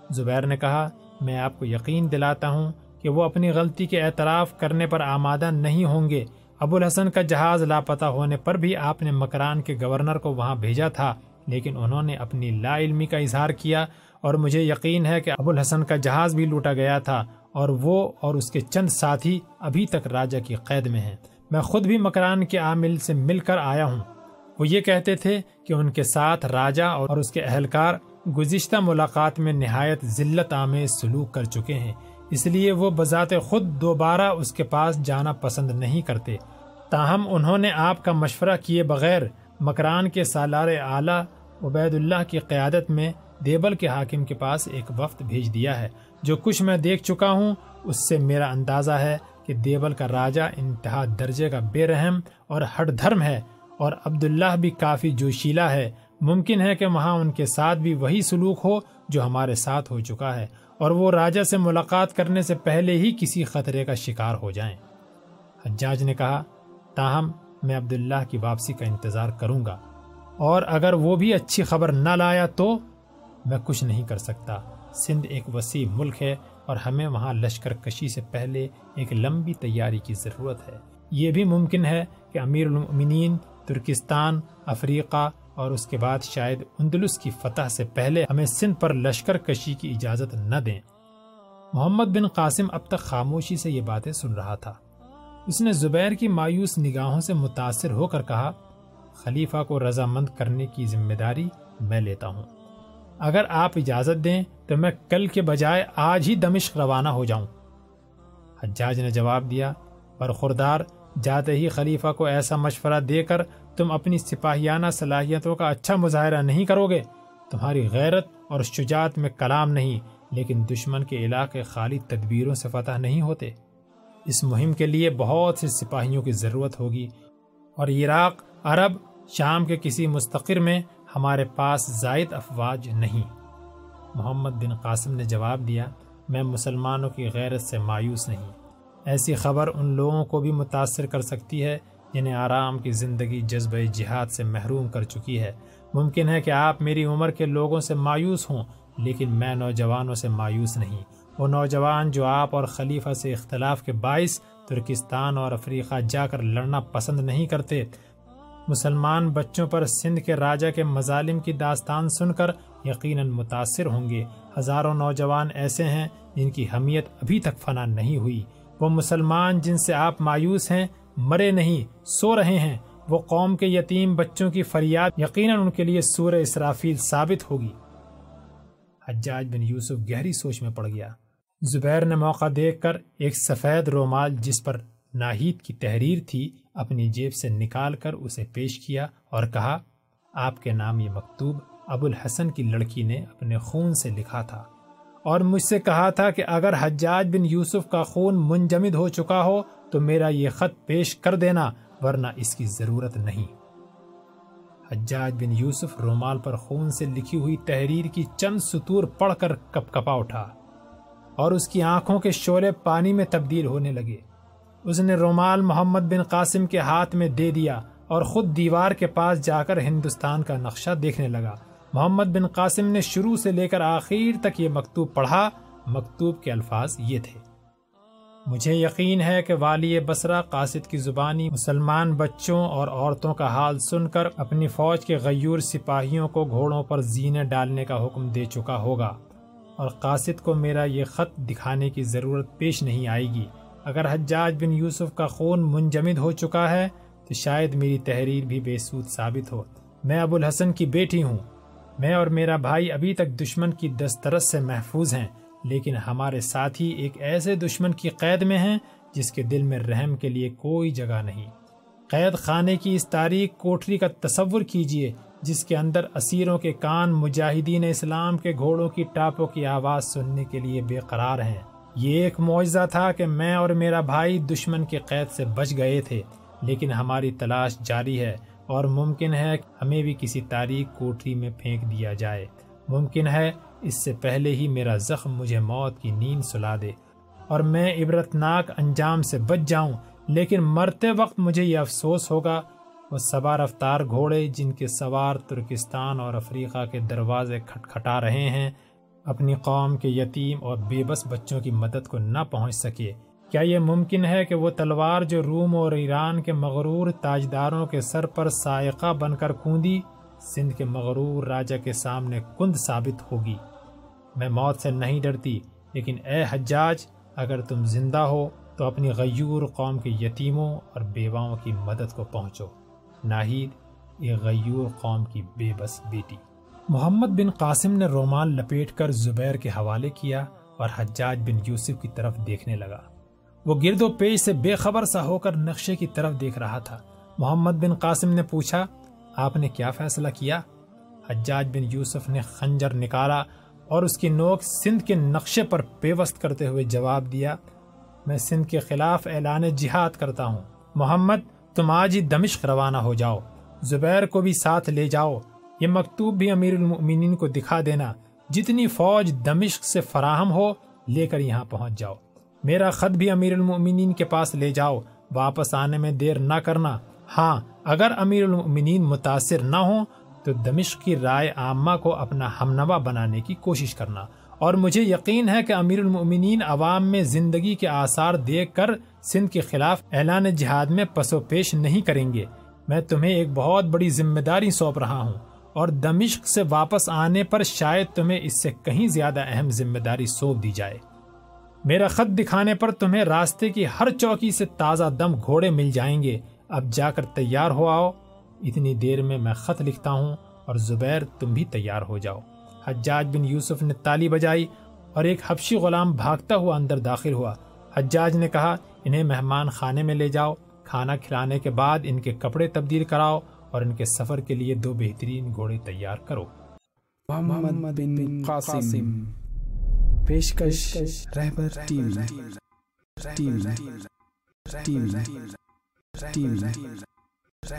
زبیر نے کہا، میں آپ کو یقین دلاتا ہوں کہ وہ اپنی غلطی کے اعتراف کرنے پر آمادہ نہیں ہوں گے۔ ابو الحسن کا جہاز لاپتہ ہونے پر بھی آپ نے مکران کے گورنر کو وہاں بھیجا تھا، لیکن انہوں نے اپنی لا علمی کا اظہار کیا اور مجھے یقین ہے کہ ابو الحسن کا جہاز بھی لوٹا گیا تھا اور وہ اور اس کے چند ساتھی ابھی تک راجہ کی قید میں ہیں۔ میں خود بھی مکران کے عامل سے مل کر آیا ہوں۔ وہ یہ کہتے تھے کہ ان کے ساتھ راجہ اور اس کے اہلکار گزشتہ ملاقات میں نہایت ذلت آمیز سلوک کر چکے ہیں۔ اس لیے وہ بذات خود دوبارہ اس کے پاس جانا پسند نہیں کرتے۔ تاہم انہوں نے آپ کا مشورہ کیے بغیر مکران کے سالار اعلیٰ عبید اللہ کی قیادت میں دیبل کے حاکم کے پاس ایک وفد بھیج دیا ہے۔ جو کچھ میں دیکھ چکا ہوں، اس سے میرا اندازہ ہے کہ دیبل کا راجہ انتہا درجے کا بے رحم اور ہٹ دھرم ہے اور عبداللہ بھی کافی جوشیلا ہے۔ ممکن ہے کہ وہاں ان کے ساتھ بھی وہی سلوک ہو جو ہمارے ساتھ ہو چکا ہے۔ اور وہ راجہ سے ملاقات کرنے سے پہلے ہی کسی خطرے کا شکار ہو جائیں۔ حجاج نے کہا، تاہم، میں عبداللہ کی واپسی کا انتظار کروں گا۔ اور اگر وہ بھی اچھی خبر نہ لایا تو میں کچھ نہیں کر سکتا۔ سندھ ایک وسیع ملک ہے اور ہمیں وہاں لشکر کشی سے پہلے ایک لمبی تیاری کی ضرورت ہے۔ یہ بھی ممکن ہے کہ امیر المؤمنین، ترکستان، افریقہ اور اس کے بعد شاید اندلس کی فتح سے پہلے ہمیں سندھ پر لشکر کشی کی اجازت نہ دیں۔ محمد بن قاسم اب تک خاموشی سے یہ باتیں سن رہا تھا۔ اس نے زبیر کی مایوس نگاہوں سے متاثر ہو کر کہا، خلیفہ کو رضامند کرنے کی ذمہ داری میں لیتا ہوں۔ اگر آپ اجازت دیں تو میں کل کے بجائے آج ہی دمشق روانہ ہو جاؤں۔ حجاج نے جواب دیا، پر خوردار جاتے ہی خلیفہ کو ایسا مشورہ دے کر تم اپنی سپاہیانہ صلاحیتوں کا اچھا مظاہرہ نہیں کرو گے، تمہاری غیرت اور شجاعت میں کلام نہیں، لیکن دشمن کے علاقے خالی تدبیروں سے فتح نہیں ہوتے۔ اس مہم کے لیے بہت سے سپاہیوں کی ضرورت ہوگی۔ اور عراق، عرب، شام کے کسی مستقر میں ہمارے پاس زائد افواج نہیں۔ محمد بن قاسم نے جواب دیا، میں مسلمانوں کی غیرت سے مایوس نہیں۔ ایسی خبر ان لوگوں کو بھی متاثر کر سکتی ہے جنہیں آرام کی زندگی جذبہ جہاد سے محروم کر چکی ہے۔ ممکن ہے کہ آپ میری عمر کے لوگوں سے مایوس ہوں، لیکن میں نوجوانوں سے مایوس نہیں۔ وہ نوجوان جو آپ اور خلیفہ سے اختلاف کے باعث ترکستان اور افریقہ جا کر لڑنا پسند نہیں کرتے، مسلمان بچوں پر سندھ کے راجہ کے مظالم کی داستان سن کر یقیناً متاثر ہوں گے۔ ہزاروں نوجوان ایسے ہیں جن کی حمیت ابھی تک فنا نہیں ہوئی۔ وہ مسلمان جن سے آپ مایوس ہیں مرے نہیں، سو رہے ہیں۔ وہ قوم کے یتیم بچوں کی فریاد یقیناً ان کے لیے سور اسرافیل ثابت ہوگی۔ حجاج بن یوسف گہری سوچ میں پڑ گیا۔ زبیر نے موقع دیکھ کر ایک سفید رومال جس پر ناہید کی تحریر تھی، اپنی جیب سے نکال کر اسے پیش کیا اور کہا، آپ کے نام یہ مکتوب ابو الحسن کی لڑکی نے اپنے خون سے لکھا تھا۔ اور مجھ سے کہا تھا کہ اگر حجاج بن یوسف کا خون منجمد ہو چکا ہو تو میرا یہ خط پیش کر دینا، ورنہ اس کی ضرورت نہیں۔ حجاج بن یوسف رومال پر خون سے لکھی ہوئی تحریر کی چند سطور پڑھ کر کپ کپا اٹھا اور اس کی آنکھوں کے شعلے پانی میں تبدیل ہونے لگے۔ اس نے رومال محمد بن قاسم کے ہاتھ میں دے دیا اور خود دیوار کے پاس جا کر ہندوستان کا نقشہ دیکھنے لگا۔ محمد بن قاسم نے شروع سے لے کر آخر تک یہ مکتوب پڑھا۔ مکتوب کے الفاظ یہ تھے۔ مجھے یقین ہے کہ والی بسرا قاصد کی زبانی مسلمان بچوں اور عورتوں کا حال سن کر اپنی فوج کے غیور سپاہیوں کو گھوڑوں پر زینے ڈالنے کا حکم دے چکا ہوگا۔ اور قاصد کو میرا یہ خط دکھانے کی ضرورت پیش نہیں آئے گی۔ اگر حجاج بن یوسف کا خون منجمد ہو چکا ہے تو شاید میری تحریر بھی بے سود ثابت ہو۔ میں ابو الحسن کی بیٹی ہوں۔ میں اور میرا بھائی ابھی تک دشمن کی دسترس سے محفوظ ہیں، لیکن ہمارے ساتھی ایک ایسے دشمن کی قید میں ہیں جس کے دل میں رحم کے لیے کوئی جگہ نہیں۔ قید خانے کی اس تاریخ کوٹری کا تصور کیجیے، جس کے اندر اسیروں کے کان مجاہدین اسلام کے گھوڑوں کی ٹاپوں کی آواز سننے کے لیے بے قرار ہیں۔ یہ ایک معجزہ تھا کہ میں اور میرا بھائی دشمن کے قید سے بچ گئے تھے، لیکن ہماری تلاش جاری ہے۔ اور ممکن ہے ہمیں بھی کسی تاریخ کوٹری میں پھینک دیا جائے۔ ممکن ہے اس سے پہلے ہی میرا زخم مجھے موت کی نیند سلا دے اور میں عبرتناک انجام سے بچ جاؤں، لیکن مرتے وقت مجھے یہ افسوس ہوگا، وہ سوار رفتار گھوڑے جن کے سوار ترکستان اور افریقہ کے دروازے کھٹکھٹا رہے ہیں، اپنی قوم کے یتیم اور بے بس بچوں کی مدد کو نہ پہنچ سکے۔ کیا یہ ممکن ہے کہ وہ تلوار جو روم اور ایران کے مغرور تاجداروں کے سر پر سائقہ بن کر کوندی سندھ کے مغرور راجہ کے سامنے کند ثابت ہوگی؟ میں موت سے نہیں ڈرتی، لیکن اے حجاج، اگر تم زندہ ہو تو اپنی غیور قوم کے یتیموں اور بیواؤں کی مدد کو پہنچو۔ ناہید، یہ غیور قوم کی بے بس بیٹی۔ محمد بن قاسم نے رومال لپیٹ کر زبیر کے حوالے کیا اور حجاج بن یوسف کی طرف دیکھنے لگا۔ وہ گرد و پیش سے بے خبر سا ہو کر نقشے کی طرف دیکھ رہا تھا۔ محمد بن قاسم نے پوچھا، آپ نے کیا فیصلہ کیا؟ حجاج بن یوسف نے خنجر نکالا اور اس کی نوک سندھ کے نقشے پر پیوست کرتے ہوئے جواب دیا، میں سندھ کے خلاف اعلان جہاد کرتا ہوں۔ محمد، تم آج ہی دمشق روانہ ہو جاؤ۔ زبیر کو بھی ساتھ لے جاؤ۔ یہ مکتوب بھی امیر المؤمنین کو دکھا دینا۔ جتنی فوج دمشق سے فراہم ہو، لے کر یہاں پہنچ جاؤ۔ میرا خط بھی امیر المؤمنین کے پاس لے جاؤ، واپس آنے میں دیر نہ کرنا۔ ہاں اگر امیر المؤمنین متاثر نہ ہوں، تو دمشق کی رائے عامہ کو اپنا ہمنوا بنانے کی کوشش کرنا۔ اور مجھے یقین ہے کہ امیر المؤمنین عوام میں زندگی کے آثار دیکھ کر سندھ کے خلاف اعلان جہاد میں پسو پیش نہیں کریں گے۔ میں تمہیں ایک بہت بڑی ذمہ داری سونپ رہا ہوں۔ اور دمشق سے واپس آنے پر شاید تمہیں اس سے کہیں زیادہ اہم ذمہ داری سونپ دی جائے۔ میرا خط دکھانے پر تمہیں راستے کی ہر چوکی سے تازہ دم گھوڑے مل جائیں گے۔ اب جا کر تیار ہو آؤ۔ اتنی دیر میں میں خط لکھتا ہوں اور زبیر تم بھی تیار ہو جاؤ۔ حجاج بن یوسف نے تالی بجائی اور ایک حبشی غلام بھاگتا ہوا اندر داخل ہوا۔ حجاج نے کہا، انہیں مہمان خانے میں لے جاؤ۔ کھانا کھلانے کے بعد ان کے کپڑے تبدیل کراؤ اور ان کے سفر کے لیے دو بہترین گھوڑے تیار کرو۔ محمد بن قاسم۔ پیشکش Rehbar T V T V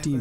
T